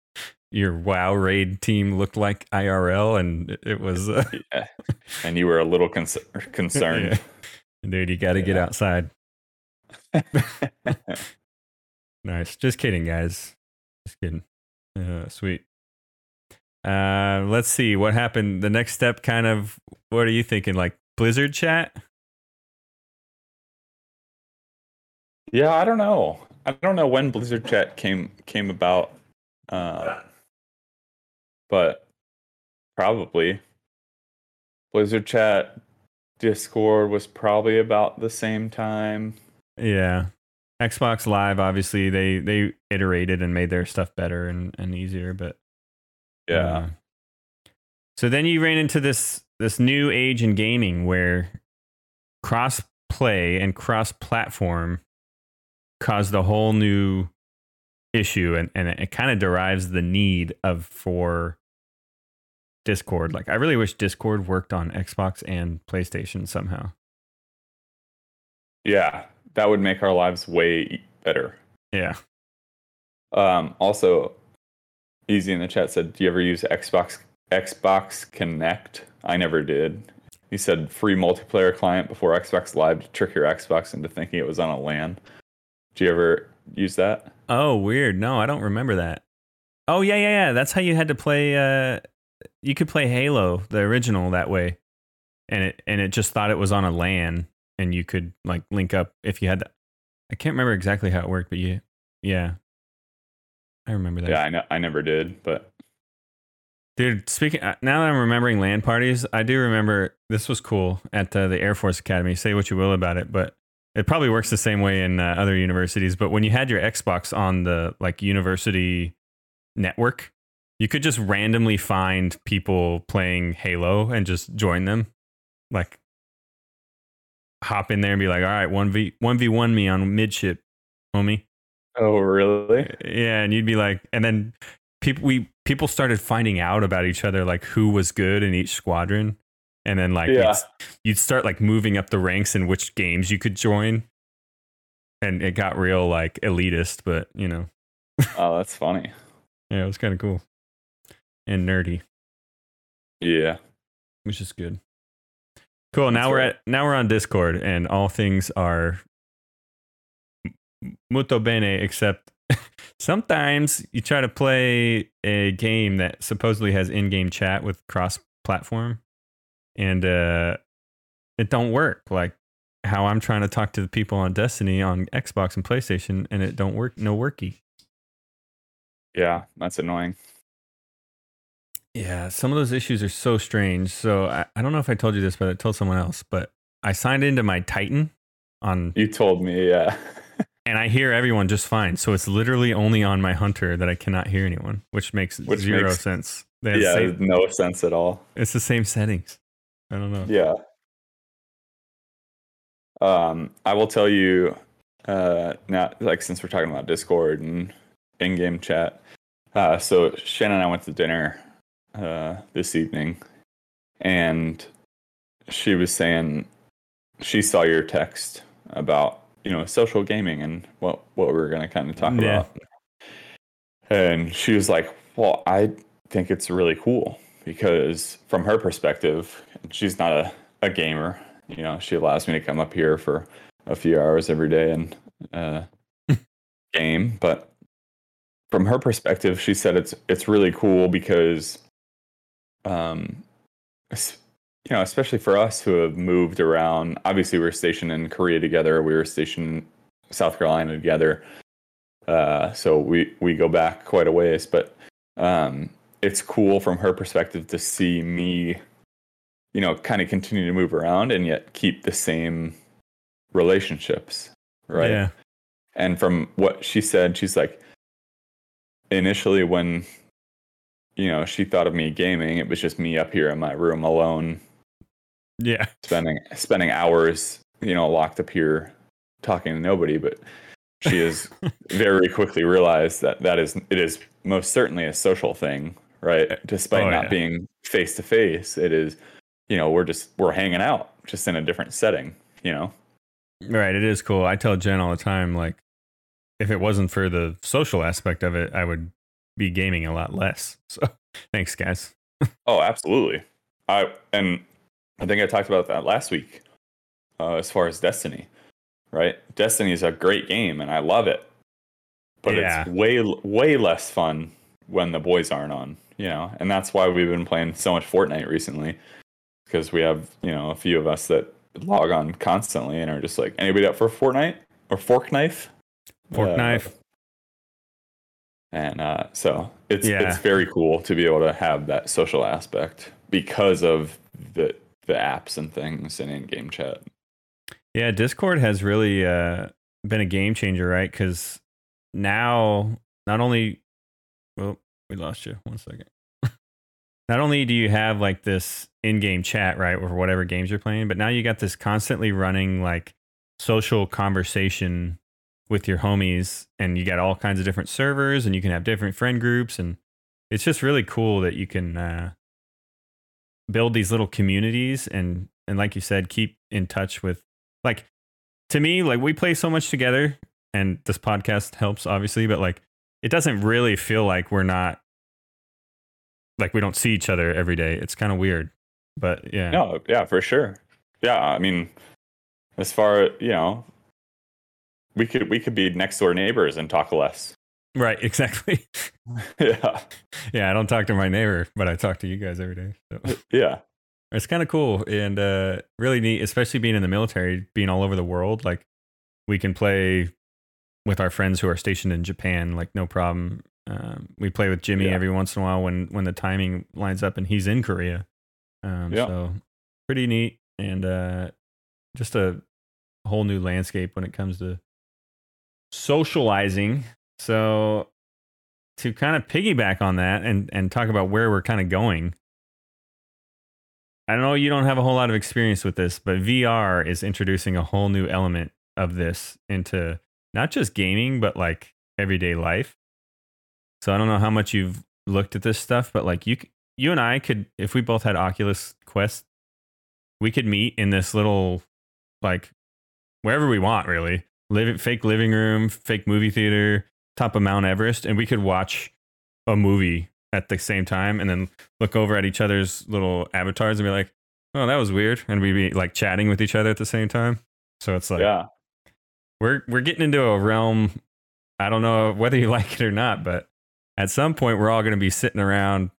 *laughs* your wow raid team looked like irl and it- was uh, *laughs* Yeah. and you were a little cons- concerned. *laughs* dude you got to get outside Nice. Just kidding, guys. Just kidding. Uh, sweet. Uh, let's see what happened. The next step, kind of. What are you thinking? Like Blizzard chat? Yeah, I don't know. I don't know when Blizzard Chat came came about, uh, but probably Blizzard Chat Discord was probably about the same time. Yeah. Xbox Live, obviously, they they iterated and made their stuff better and, and easier, but Yeah, uh, so then you ran into this this new age in gaming where cross play and cross platform caused a whole new issue and, and it kind of derives the need of for discord like i really wish discord worked on xbox and playstation somehow yeah, that would make our lives way better. yeah Um, also, Easy in the chat said, "Do you ever use Xbox Xbox Connect?" I never did. He said free multiplayer client before Xbox Live to trick your Xbox into thinking it was on a LAN. Do you ever use that? oh weird no i don't remember that oh yeah yeah yeah that's how you had to play uh you could play halo the original that way and it and it just thought it was on a lan and you could like link up if you had the, i can't remember exactly how it worked but you yeah i remember that Yeah, I know. I never did, but Dude, speaking uh, now that I'm remembering LAN parties, I do remember this was cool at uh, the Air Force Academy. Say what you will about it, but it probably works the same way in uh, other universities. But when you had your Xbox on the like university network, you could just randomly find people playing Halo and just join them, like hop in there and be like, "All right, one v one v one me on midship, homie." oh really? Yeah, and you'd be like, and then people we people started finding out about each other, like who was good in each squadron, and then like Yeah. you'd, you'd start like moving up the ranks in which games you could join, and it got real like elitist, but you know, *laughs* Oh, that's funny. yeah, it was kind of cool and nerdy, Yeah. which is good. Cool. Now That's we're right. at now we're on Discord, and all things are molto bene, except *laughs* sometimes you try to play a game that supposedly has in-game chat with cross-platform, and uh, it don't work. Like how I'm trying to talk to the people on Destiny on Xbox and PlayStation, and it don't work. No worky. Yeah, that's annoying. Yeah, some of those issues are so strange. So I, I don't know if I told you this, but I told someone else. But I signed into my Titan on You told me, yeah. *laughs* and I hear everyone just fine. So it's literally only on my hunter that I cannot hear anyone, which makes Which zero makes- sense. Yeah, no sense at all. it's the same settings. I don't know. Yeah. Um, I will tell you uh now like since we're talking about Discord and in-game chat. Uh so Shannon and I went to dinner uh this evening and she was saying she saw your text about, you know, social gaming and what what we were going to kind of talk Yeah. about. And she was like, "Well, I think it's really cool because from her perspective, she's not a, a gamer you know, she allows me to come up here for a few hours every day and uh, *laughs* game. But from her perspective, she said it's it's really cool because, um, you know, especially for us who have moved around. Obviously, we were stationed in Korea together. We were stationed in South Carolina together. Uh, so we we go back quite a ways, but um, it's cool from her perspective to see me, you know, kind of continue to move around and yet keep the same relationships, right? Yeah. And from what she said, she's like, initially when, you know, she thought of me gaming, it was just me up here in my room alone, Yeah. spending spending hours, you know, locked up here talking to nobody. But she has *laughs* very quickly realized that that is it is most certainly a social thing, right? Despite Oh, not yeah. being face to face, it is, you know, we're just we're hanging out just in a different setting, you know. Right. It is cool. I tell Jen all the time, like, if it wasn't for the social aspect of it, I would be gaming a lot less. *laughs* So thanks, guys. *laughs* Oh, absolutely. I and I think I talked about that last week. Uh, as far as Destiny, right? Destiny is a great game, and I love it. But Yeah. it's way way less fun when the boys aren't on, you know. And that's why we've been playing so much Fortnite recently, because we have you know a few of us that log on constantly and are just like, anybody up for Fortnite or Fork Knife? Fork Uh, knife. and uh, so it's Yeah. it's very cool to be able to have that social aspect because of the the apps and things and in-game chat. Yeah, Discord has really uh, been a game changer, right? Because now, not only, well, we lost you. One second. Not only do you have like this in-game chat, right, or whatever games you're playing, but now you got this constantly running like social conversation with your homies, and you got all kinds of different servers, and you can have different friend groups, and it's just really cool that you can uh, build these little communities and and like you said, keep in touch with like to me like we play so much together and this podcast helps obviously but like it doesn't really feel like we're not like we don't see each other every day. It's kind of weird but yeah. No, yeah, for sure. Yeah, I mean, as far you know, we could we could be next door neighbors and talk less. right *laughs* exactly. *laughs* Yeah, yeah i don't talk to my neighbor but i talk to you guys every day so. *laughs* Yeah, it's kind of cool and uh really neat especially being in the military being all over the world. Like we can play with our friends who are stationed in japan like no problem um, we play with jimmy Yeah. every once in a while when when the timing lines up and he's in korea um Yeah. so pretty neat and uh just a whole new landscape when it comes to socializing so to kind of piggyback on that and and talk about where we're kind of going I know you don't have a whole lot of experience with this, but VR is introducing a whole new element of this into not just gaming, but like everyday life. So I don't know how much you've looked at this stuff, but like you, you and I could, if we both had Oculus Quest, we could meet in this little, like, wherever we want, really. Live fake living room, fake movie theater, top of Mount Everest, and we could watch a movie at the same time and then look over at each other's little avatars and be like, "Oh, that was weird," and we'd be like chatting with each other at the same time. So it's like yeah. we're we're getting into a realm. I don't know whether you *laughs* like it or not, but at some point we're all going to be sitting around,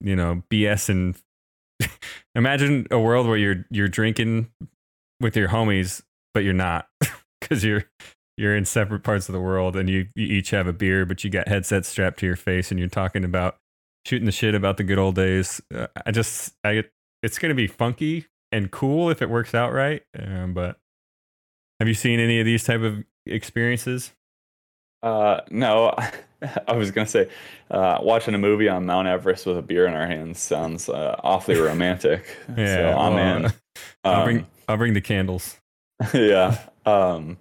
you know, BS and *laughs* imagine a world where you're you're drinking with your homies, but you're not *laughs* because you're you're in separate parts of the world and you, you each have a beer, but you got headsets strapped to your face and you're talking about shooting the shit about the good old days. Uh, I just I it's going to be funky and cool if it works out right, um, but have you seen any of these type of experiences? Uh, no, *laughs* *laughs* I was gonna say, uh, watching a movie on Mount Everest with a beer in our hands sounds uh, awfully *laughs* romantic. so I'm well, in. *laughs* I'll Um, bring I'll bring the candles. yeah. Um,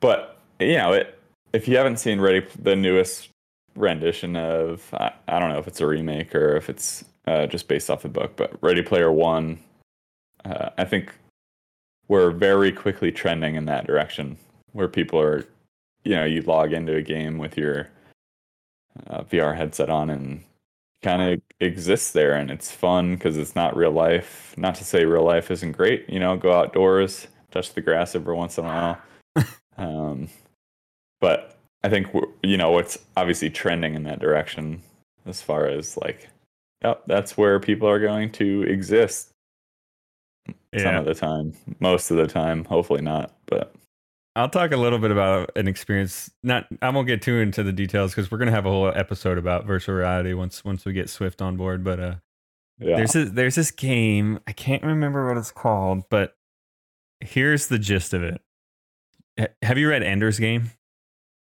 but you know, it, if you haven't seen Ready, the newest rendition of, I, I don't know if it's a remake or if it's uh, just based off the book, but Ready Player One, uh, I think we're very quickly trending in that direction where people are, you know, you log into a game with your uh, VR headset on and kind of exists there and it's fun because it's not real life. Not to say real life isn't great, you know, go outdoors, touch the grass every once in a while. *laughs* um, but I think, you know, it's obviously trending in that direction as far as like, yep, that's where people are going to exist some of the time, most of the time, hopefully not, but I'll talk a little bit about an experience. Not, I won't get too into the details because we're gonna have a whole episode about virtual reality once once we get Swift on board. But uh, yeah. there's this, there's this game. I can't remember what it's called, but here's the gist of it. Ha- Have you read Ender's Game?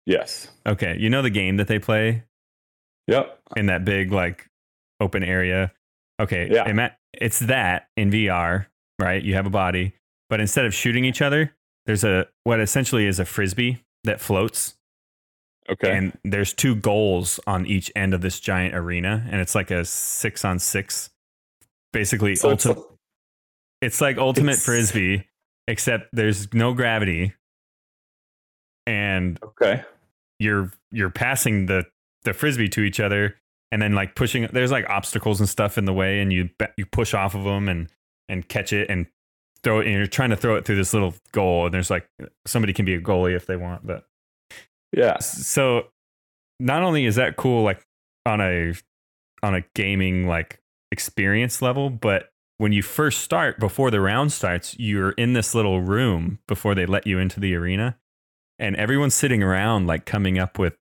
yes. Okay, you know the game that they play Yep. in that big like open area. Okay, Yeah. it's that in VR, right? You have a body, but instead of shooting each other, there's a what essentially is a frisbee that floats, Okay. and there's two goals on each end of this giant arena, and it's like a six on six. Basically, so it's, it's like ultimate it's- frisbee, except there's no gravity, and okay. you're you're passing the the frisbee to each other and then like pushing there's like obstacles and stuff in the way and you you push off of them and and catch it and throw it and you're trying to throw it through this little goal and there's like somebody can be a goalie if they want but Yeah. so not only is that cool like on a on a gaming like experience level but when you first start before the round starts you're in this little room before they let you into the arena and everyone's sitting around like coming up with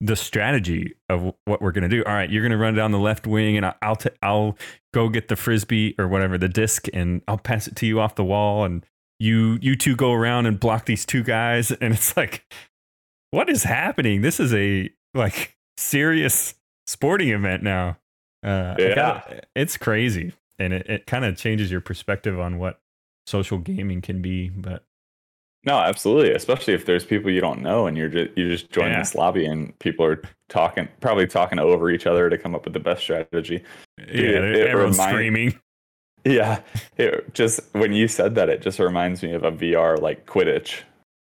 the strategy of what we're going to do all right you're going to run down the left wing and i'll t- i'll go get the frisbee or whatever the disc and i'll pass it to you off the wall and you you two go around and block these two guys *laughs* and it's like what is happening? This is a like serious sporting event now. Uh, Yeah. gotta- it's crazy, and it, it kind of changes your perspective on what social gaming can be. But No, absolutely. Especially if there's people you don't know and you're just you just join Yeah. this lobby and people are talking, probably talking over each other to come up with the best strategy. yeah, it- it everyone's screaming. Yeah, it just when you said that, it just reminds me of a VR like Quidditch.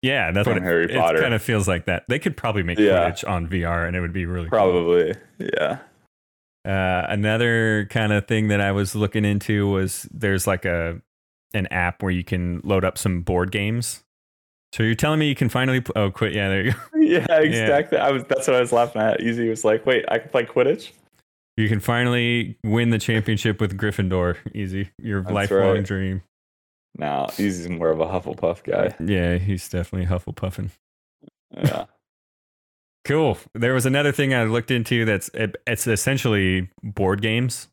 Yeah, that's From what it, Harry it Potter. kind of feels like. That they could probably make Yeah. Quidditch on VR, and it would be really cool. Probably, yeah. Uh, another kind of thing that I was looking into was there's like a an app where you can load up some board games. So you're telling me you can finally pl- oh quit yeah there you go. *laughs* Yeah, exactly. I was that's what I was laughing at. Easy was like, wait, I can play Quidditch. You can finally win the championship with Gryffindor. Easy, your That's lifelong right. dream. Now Easy's more of a Hufflepuff guy. Yeah, he's definitely Hufflepuffing. Yeah. *laughs* Cool. There was another thing I looked into that's it, it's essentially board games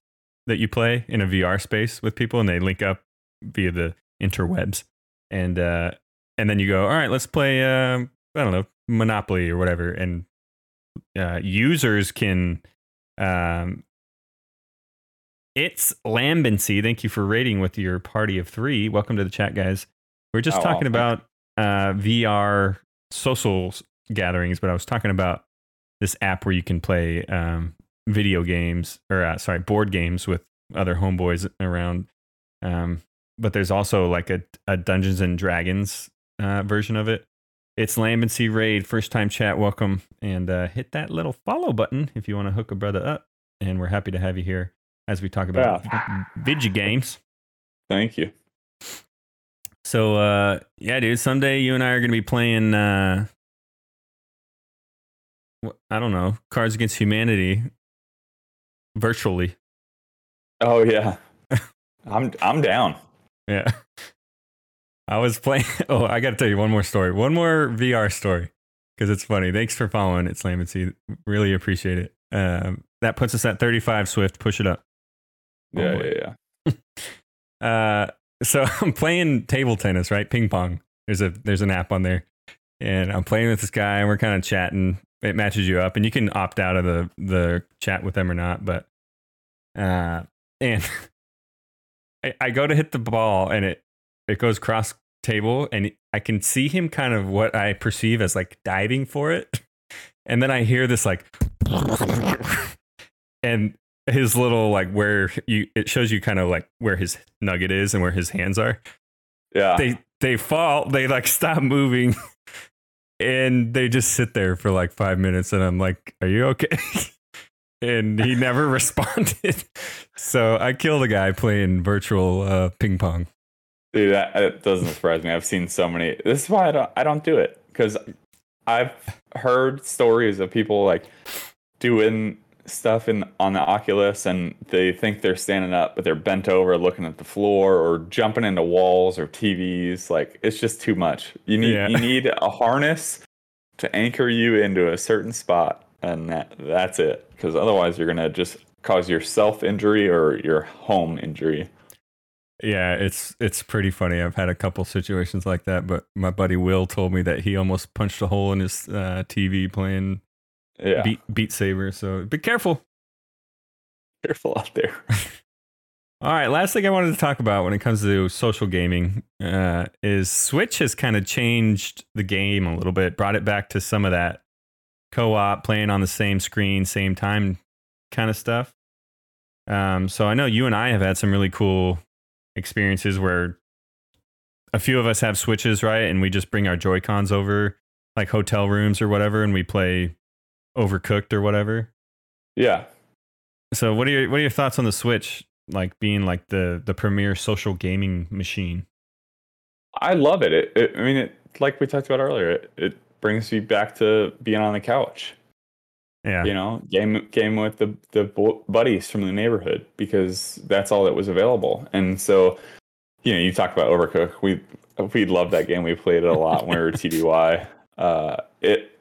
that you play in a VR space with people, and they link up via the interwebs, and uh, and then you go, all right, let's play. Um, I don't know, Monopoly or whatever, and uh, users can. Um, it's Lambency. Thank you for rating with your party of three. Welcome to the chat, guys. We're just Oh, talking about uh, VR social gatherings, but I was talking about this app where you can play um, video games or uh, sorry, board games with other homeboys around. Um, but there's also like a, a Dungeons and Dragons uh, version of it. It's Lambency Raid, first time chat, welcome, and uh, hit that little follow button if you want to hook a brother up. And we're happy to have you here as we talk about video games. Thank you. So uh yeah, dude, someday you and I are gonna be playing uh I don't know, Cards Against Humanity virtually. Oh yeah. *laughs* I'm I'm down. Yeah. I was playing *laughs* oh, I gotta tell you one more story. One more VR story. Because it's funny. Thanks for following it, Slamancy. Really appreciate it. Um that puts us at 35 Swift. Push it up. Oh, Yeah, boy. yeah, yeah. *laughs* Uh, so *laughs* I'm playing table tennis, right? Ping pong. There's a there's an app on there, and I'm playing with this guy, and we're kind of chatting. It matches you up, and you can opt out of the the chat with them or not. But uh, and I, I go to hit the ball, and it it goes cross table, and I can see him kind of what I perceive as like diving for it, and then I hear this like, *laughs* and his little like where you it shows you kind of like where his nugget is and where his hands are. Yeah. They they fall, they like stop moving and they just sit there for like 5 minutes and I'm like, "Are you okay?" *laughs* and he never *laughs* responded. So I killed a guy playing virtual uh, ping pong. Dude, that, that doesn't surprise me. I've seen so many. This is why I don't. I don't do it because I've heard stories of people like doing stuff in on the Oculus and they think they're standing up, but they're bent over looking at the floor or jumping into walls or TVs. Like it's just too much. You need Yeah. you need a harness to anchor you into a certain spot, and that that's it. Because otherwise, you're gonna just cause yourself injury or your home injury. Yeah, it's it's pretty funny. I've had a couple situations like that, but my buddy Will told me that he almost punched a hole in his uh, TV playing Yeah, Beat Beat Saber. So be careful. careful out there. *laughs* All right, last thing I wanted to talk about when it comes to social gaming uh, is Switch has kind of changed the game a little bit, brought it back to some of that co-op, playing on the same screen, same time kind of stuff. Um, so I know you and I have had some really cool experiences where a few of us have Switches, right, and we just bring our Joy Cons over, like hotel rooms or whatever, and we play Overcooked or whatever. Yeah, So what are your what are your thoughts on the Switch like being like the the premier social gaming machine? I love it. It, it. I mean, it like we talked about earlier. It, it brings me back to being on the couch. Yeah. You know, game game with the the buddies from the neighborhood because that's all that was available. And so, you know, you talk about Overcook. We we loved that game. We played it a lot when we were *laughs* TDY. Uh, it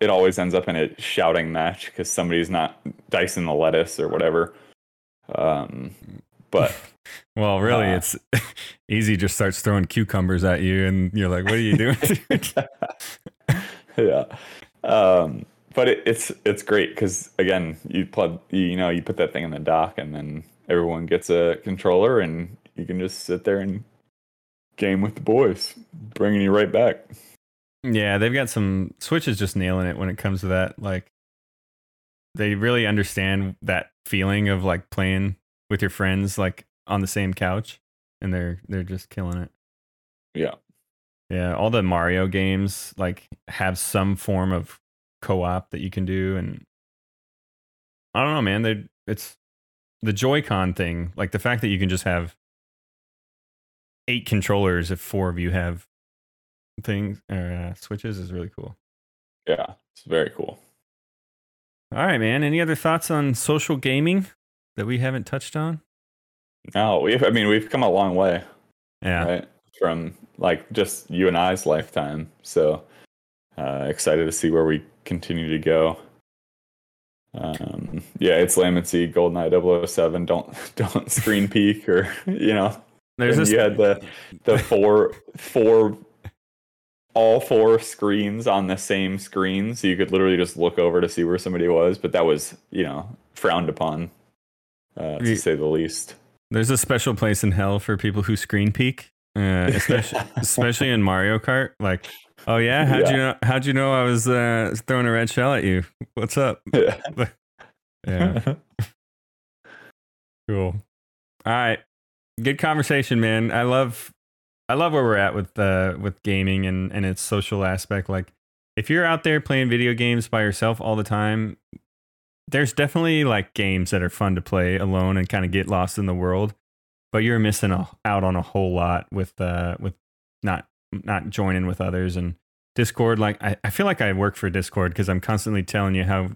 it always ends up in a shouting match because somebody's not dicing the lettuce or whatever. Um, but *laughs* Well, really, Uh, it's *laughs* easy. Just starts throwing cucumbers at you, and you're like, "What are you doing?" yeah. Um, but it, it's it's great because again, you plug you know you put that thing in the dock, and then everyone gets a controller, and you can just sit there and game with the boys, bringing you right back. yeah, they've got some Switch is just nailing it when it comes to that. Like, they really understand that feeling of like playing with your friends, like on the same couch, and they're they're just killing it. Yeah. Yeah, all the Mario games like have some form of co-op that you can do, and I don't know, man. They it's the Joy-Con thing, like the fact that you can just have eight controllers if four of you have things uh, switches is really cool. Yeah, it's very cool. All right, man. Any other thoughts on social gaming that we haven't touched on? No, we've I mean we've come a long way, Yeah, right? From like just you and I's lifetime. So uh, excited to see where we continue to go. Um, yeah, it's Lamancy, GoldenEye 007. Don't *laughs* don't screen peek or you know. there's this. you had the the *laughs* four four all four screens on the same screen, so you could literally just look over to see where somebody was. But that was you know frowned upon, uh, to say the least. There's a special place in hell for people who screen peek, uh, especially *laughs* especially in Mario Kart. Like, oh yeah, how'd you know? How'd you know I was uh, throwing a red shell at you? What's up? *laughs* *laughs* Yeah, cool. All right, good conversation, man. I love, I love where we're at with uh, with gaming and and its social aspect. Like, if you're out there playing video games by yourself all the time, there's definitely like games that are fun to play alone and kind of get lost in the world but you're missing a, out on a whole lot with uh with not not joining with others and discord like i, I feel like i work for discord because i'm constantly telling you how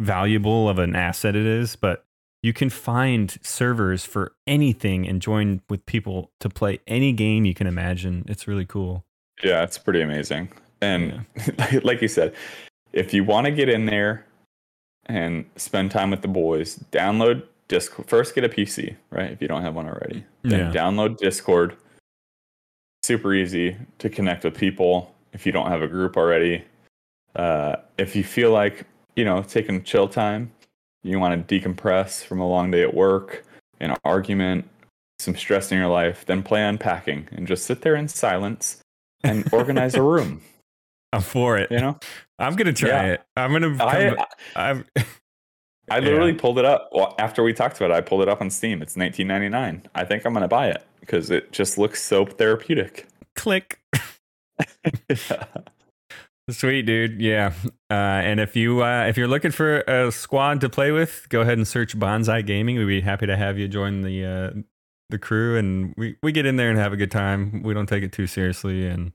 valuable of an asset it is but you can find servers for anything and join with people to play any game you can imagine it's really cool Yeah, it's pretty amazing. And *laughs* like you said, if you want to get in there and spend time with the boys, download Discord. First, get a PC, right? If you don't have one already, then Yeah. download Discord. Super easy to connect with people if you don't have a group already. Uh, if you feel like you know taking chill time, you want to decompress from a long day at work, an argument, some stress in your life, then play unpacking and just sit there in silence and *laughs* organize a room. i'm for it You know, i'm gonna try Yeah. it i'm gonna I I'm, I *laughs* literally pulled it up well, after we talked about it. I pulled it up on Steam. It's 19.99. I think I'm gonna buy it because it just looks so therapeutic. click *laughs* Sweet dude, yeah. Uh, and if you uh, if you're looking for a squad to play with, go ahead and search Bonsai Gaming. We'd be happy to have you join the uh, the crew, and we, we get in there and have a good time. We don't take it too seriously, and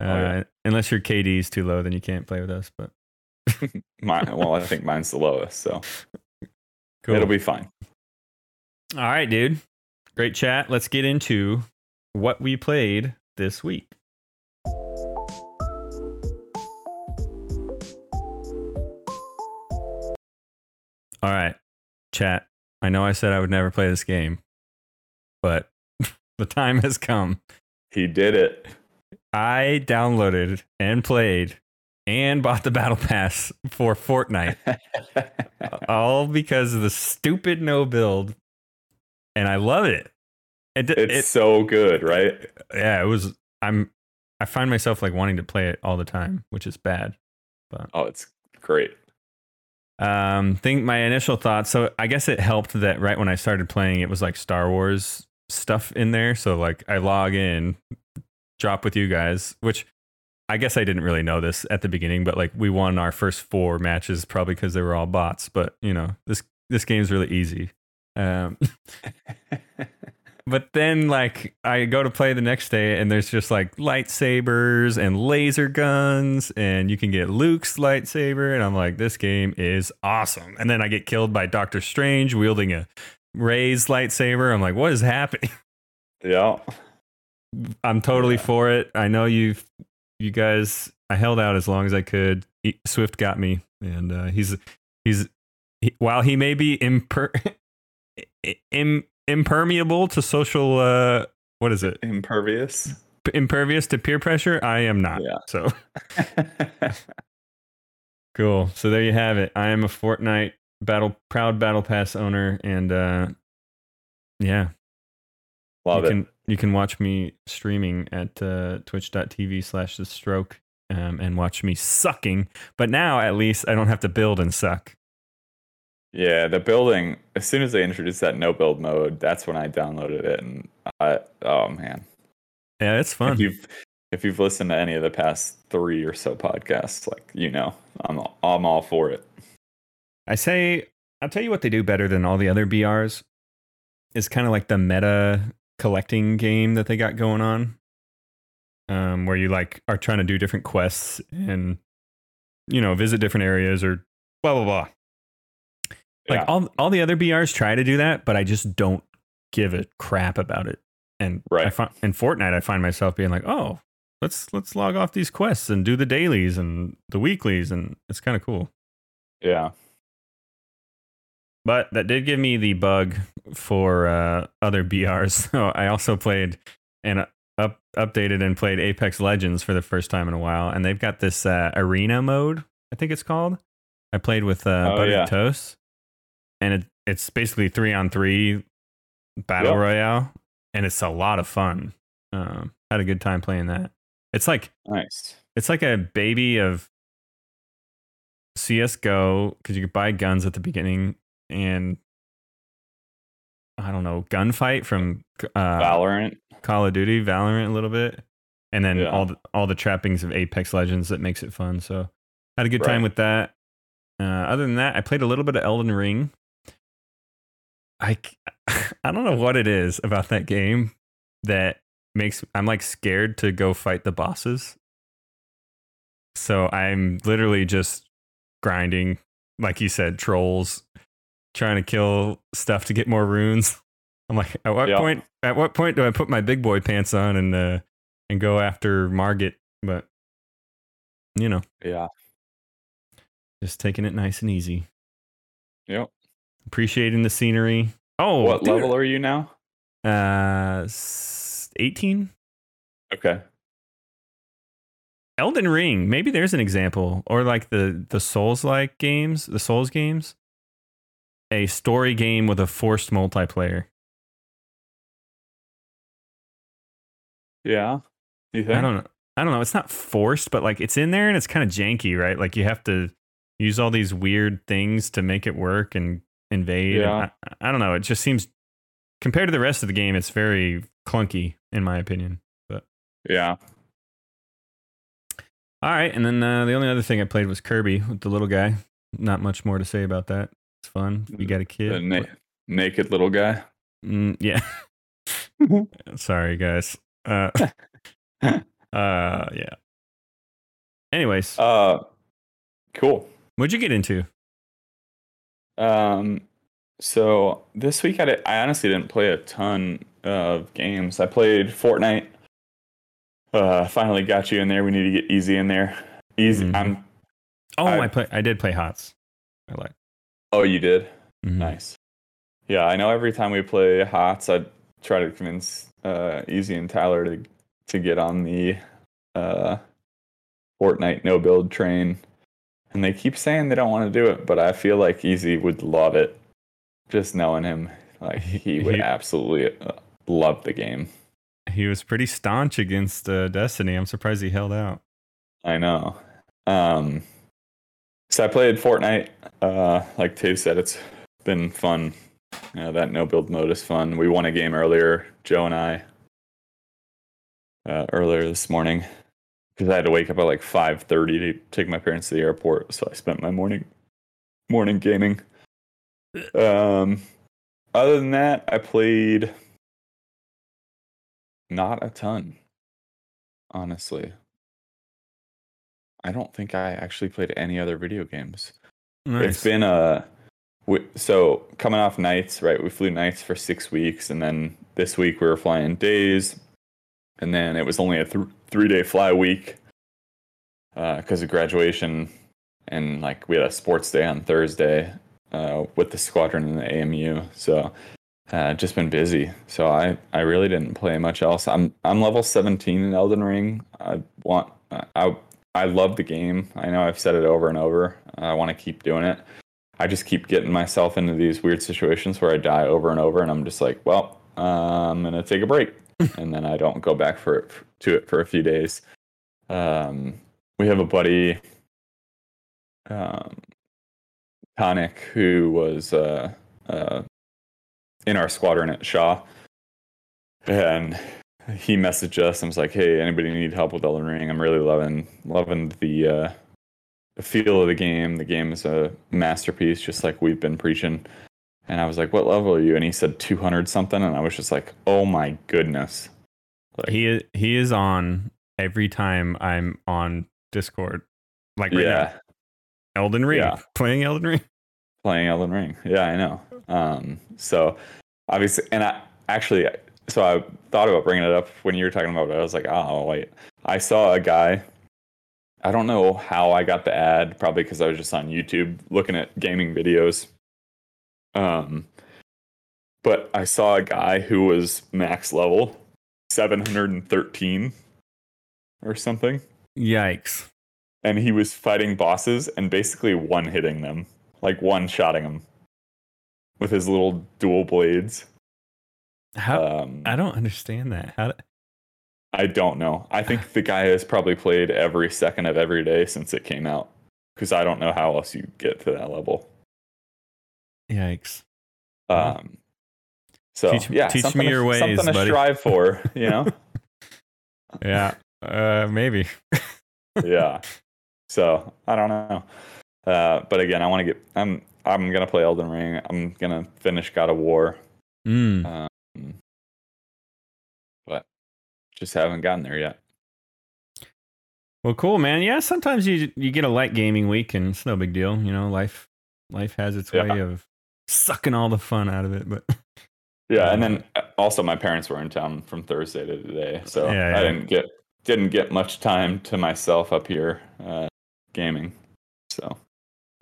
uh, Oh, yeah. unless your KD is too low, then you can't play with us. But *laughs* Mine, *laughs* well, I think mine's the lowest, so cool. it'll be fine. All right, dude. Great chat. Let's get into what we played this week. All right, chat. I know I said I would never play this game, but *laughs* the time has come. He did it. I downloaded and played and bought the battle pass for Fortnite *laughs* all because of the stupid no build and I love it. It, it's it so good, right? yeah, it was I'm I find myself like wanting to play it all the time, which is bad. But Oh, it's great. Um think my initial thoughts so I guess it helped that right when I started playing it was like Star Wars stuff in there, so like I log in drop with you guys, which I guess I didn't really know this at the beginning, but like we won our first four matches probably because they were all bots. But you know, this this game's really easy. Um, *laughs* but then like I go to play the next day and there's just like lightsabers and laser guns and you can get Luke's lightsaber and I'm like this game is awesome. And then I get killed by Doctor Strange wielding a Rey's lightsaber. I'm like what is happening? *laughs* yeah. I'm totally Yeah. for it. I know you've you guys. I held out as long as I could. Swift got me, and uh, he's he's he, while he may be imper *laughs* im, impermeable to social uh what is it Impervious. P- impervious to peer pressure. I am not. Yeah. So *laughs* cool. So there you have it. I am a Fortnite battle proud battle pass owner, and uh yeah, Love you it. can you can watch me streaming at uh, twitch.tv slash the stroke um, and watch me sucking but now at least i don't have to build and suck Yeah, the building. As soon as they introduced that no build mode, that's when I downloaded it, and I oh man, yeah it's fun if you've if you've listened to any of the past three or so podcasts, like you know, I'm all, I'm all for it. i say i'll tell you what they do better than all the other brs is kind of like the meta collecting game that they got going on um, where you like are trying to do different quests and you know visit different areas or blah blah blah Like Yeah. all all the other BRs try to do that, but I just don't give a crap about it. And I Right. find in Fortnite, I find myself being like, oh, let's let's log off these quests and do the dailies and the weeklies, and it's kind of cool. Yeah. But that did give me the bug for uh, other BRs. *laughs* So I also played and up updated and played Apex Legends for the first time in a while, and they've got this uh, arena mode. I think it's called. I played with uh, Oh, Buttered yeah. Toast, and it, it's basically three on three battle Yep. royale, and it's a lot of fun. Um, had a good time playing that. It's like Nice. it's like a baby of CS:GO because you could buy guns at the beginning and I don't know gunfight from uh, Valorant. Call of Duty, Valorant a little bit, and then Yeah. all the all the trappings of Apex Legends that makes it fun. So had a good time with that. Uh, other than that, I played a little bit of Elden Ring. I *laughs* I don't know what it is about that game that makes I'm like scared to go fight the bosses. So I'm literally just grinding, like you said, trolls, trying to kill stuff to get more runes. *laughs* I'm like, at what Yeah. point? At what point do I put my big boy pants on and uh, and go after Margit? But you know, Yeah. just taking it nice and easy, Yep. Appreciating the scenery. Oh, what dude, level are you now? Uh, 18. Okay. Elden Ring. Maybe there's an example, or like the the Souls like games, the Souls games. A story game with a forced multiplayer. Yeah. You think? I don't know. I don't know. It's not forced, but like it's in there and it's kind of janky, right? Like you have to use all these weird things to make it work and invade. Yeah. I, I don't know. It just seems compared to the rest of the game, it's very clunky in my opinion. But Yeah. All right, and then uh, the only other thing I played was Kirby with the little guy. Not much more to say about that. It's fun. You got a kid. na- naked little guy. Mm, yeah. *laughs* *laughs* Sorry, guys. Uh, *laughs* uh, yeah. Anyways, Uh, cool. what'd you get into? Um, so this week I, did, I honestly didn't play a ton of games. I played Fortnite. Uh, finally got you in there. We need to get easy in there. Easy. Mhm. I'm. Oh, I, I- play. I did play Hots. I like. Oh, you did. Mhm. Nice. Yeah, I know. Every time we play Hots, I try to convince uh, Easy and Tyler to to get on the uh, Fortnite no build train, and they keep saying they don't want to do it, but I feel like Easy would love it. Just knowing him, like he would He- absolutely uh, love the game. He was pretty staunch against uh, Destiny. I'm surprised he held out. I know. Um, so I played Fortnite. Uh, like Tay said, it's been fun. Uh, that no build mode is fun. We won a game earlier, Joe and I, uh, earlier this morning, because I had to wake up at like five thirty to take my parents to the airport. So I spent my morning morning gaming. Um, other than that, I played not a ton, honestly. I don't think I actually played any other video games. Nice. It's been a we, so coming off nights, right? We flew nights for six weeks, and then this week we were flying days, and then it was only a th- three day fly week because of graduation, and like we had a sports day on Thursday uh, with the squadron and the AMU. So uh, just been busy. So I I really didn't play much else. I'm I'm level 17 in Elden Ring. I want I I love the game. I know I've said it over and over. I want to keep doing it. I just keep getting myself into these weird situations where I die over and over, and I'm just like, well, uh, I'm gonna take a break, *laughs* and then I don't go back for it, to it for a few days. Um, we have a buddy, um, Tonic, who was uh, uh, in our squadron at Shaw, and he messaged us and was like, "Hey, anybody need help with Elden Ring? I'm really loving loving the uh, the feel of the game. The game is a masterpiece, just like we've been preaching." And I was like, "What level are you?" And he said 200 something, and I was just like, "Oh my goodness!" He he is on every time I'm on Discord. Like right yeah, now, Elden Ring, Yeah. playing Elden Ring. playing Elden Ring. Yeah, I know. Um, so obviously, and I actually, so I thought about bringing it up when you were talking about it. I was like, oh wait, I saw a guy. I don't know how I got the ad. Probably because I was just on YouTube looking at gaming videos. Um, but I saw a guy who was max level, seven hundred and thirteen, or something Yikes! and he was fighting bosses and basically one hitting them, like one shotting them with his little dual blades. How Um, I don't understand that. How? I don't know. I think *sighs* the guy has probably played every second of every day since it came out because I don't know how else you get to that level. Yikes! Um, so Teach- yeah, teach something me to- your ways, something to buddy. strive for, you know. *laughs* Yeah, uh, maybe. *laughs* yeah. So I don't know. Uh, but again, I want to get. I'm. I'm gonna play Elden Ring. I'm gonna finish God of War. Mm. Um, but just haven't gotten there yet. Well, cool, man. Yeah, sometimes you you get a light gaming week, and it's no big deal. You know, life life has its Yeah. way of sucking all the fun out of it. But *laughs* Yeah, and then uh, also my parents were in town from Thursday to today, so Yeah, yeah. I didn't get didn't get much time to myself up here uh, gaming. So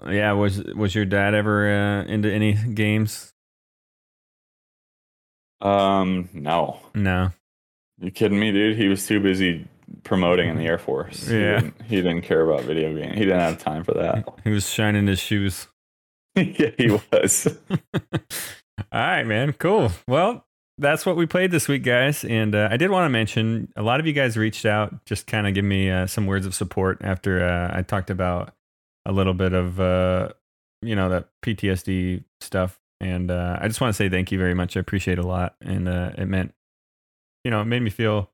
yeah, was was your dad ever uh, into any games? um, no, No. you kidding me, dude? He was too busy promoting in the Air Force. He Yeah. didn't, he didn't care about video games. He didn't have time for that. He was shining his shoes. *laughs* yeah, he was. *laughs* All right, man. Cool. Well, that's what we played this week, guys. And uh, I did want to mention a lot of you guys reached out, just kind of give me uh, some words of support after uh, I talked about a little bit of, uh, you know, that PTSD stuff. And uh, I just want to say thank you very much. I appreciate a lot. And uh, it meant, you know, it made me feel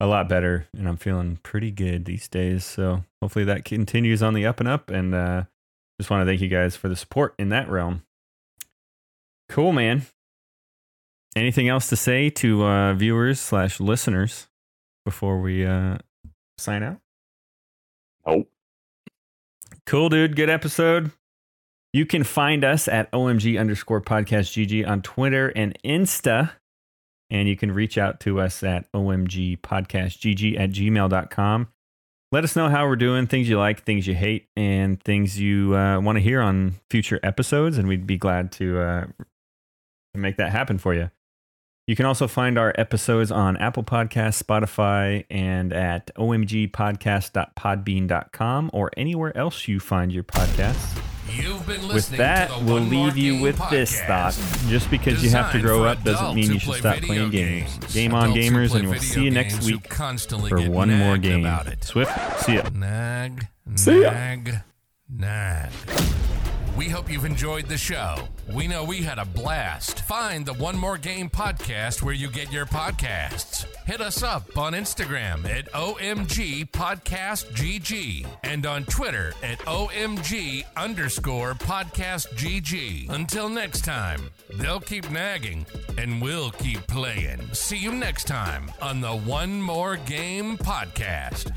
a lot better, and I'm feeling pretty good these days. So hopefully that continues on the up and up. And just want to thank you guys for the support in that realm. Cool, man. Anything else to say to uh, viewers slash listeners before we uh, sign out? Nope. Cool, dude. Good episode. You can find us at OMG underscore podcast GG on Twitter and Insta. And you can reach out to us at OMG podcast GG at gmail.com. Let us know how we're doing, things you like, things you hate, and things you uh, want to hear on future episodes. And we'd be glad to, uh, to make that happen for you. You can also find our episodes on Apple Podcasts, Spotify, and at omgpodcast.podbean.com or anywhere else you find your podcasts. You've been With that, we'll leave you with this thought. Just because you have to grow up doesn't mean you should stop playing games. games. Game on, gamers, and we'll see you next week constantly for one more game. About it. Swift, see ya. Nag, See ya. nag, nag. We hope you've enjoyed the show. We know we had a blast. Find the One More Game podcast where you get your podcasts. Hit us up on Instagram at OMG Podcast GG and on Twitter at OMG underscore Podcast GG. Until next time, they'll keep nagging and we'll keep playing. See you next time on the One More Game podcast.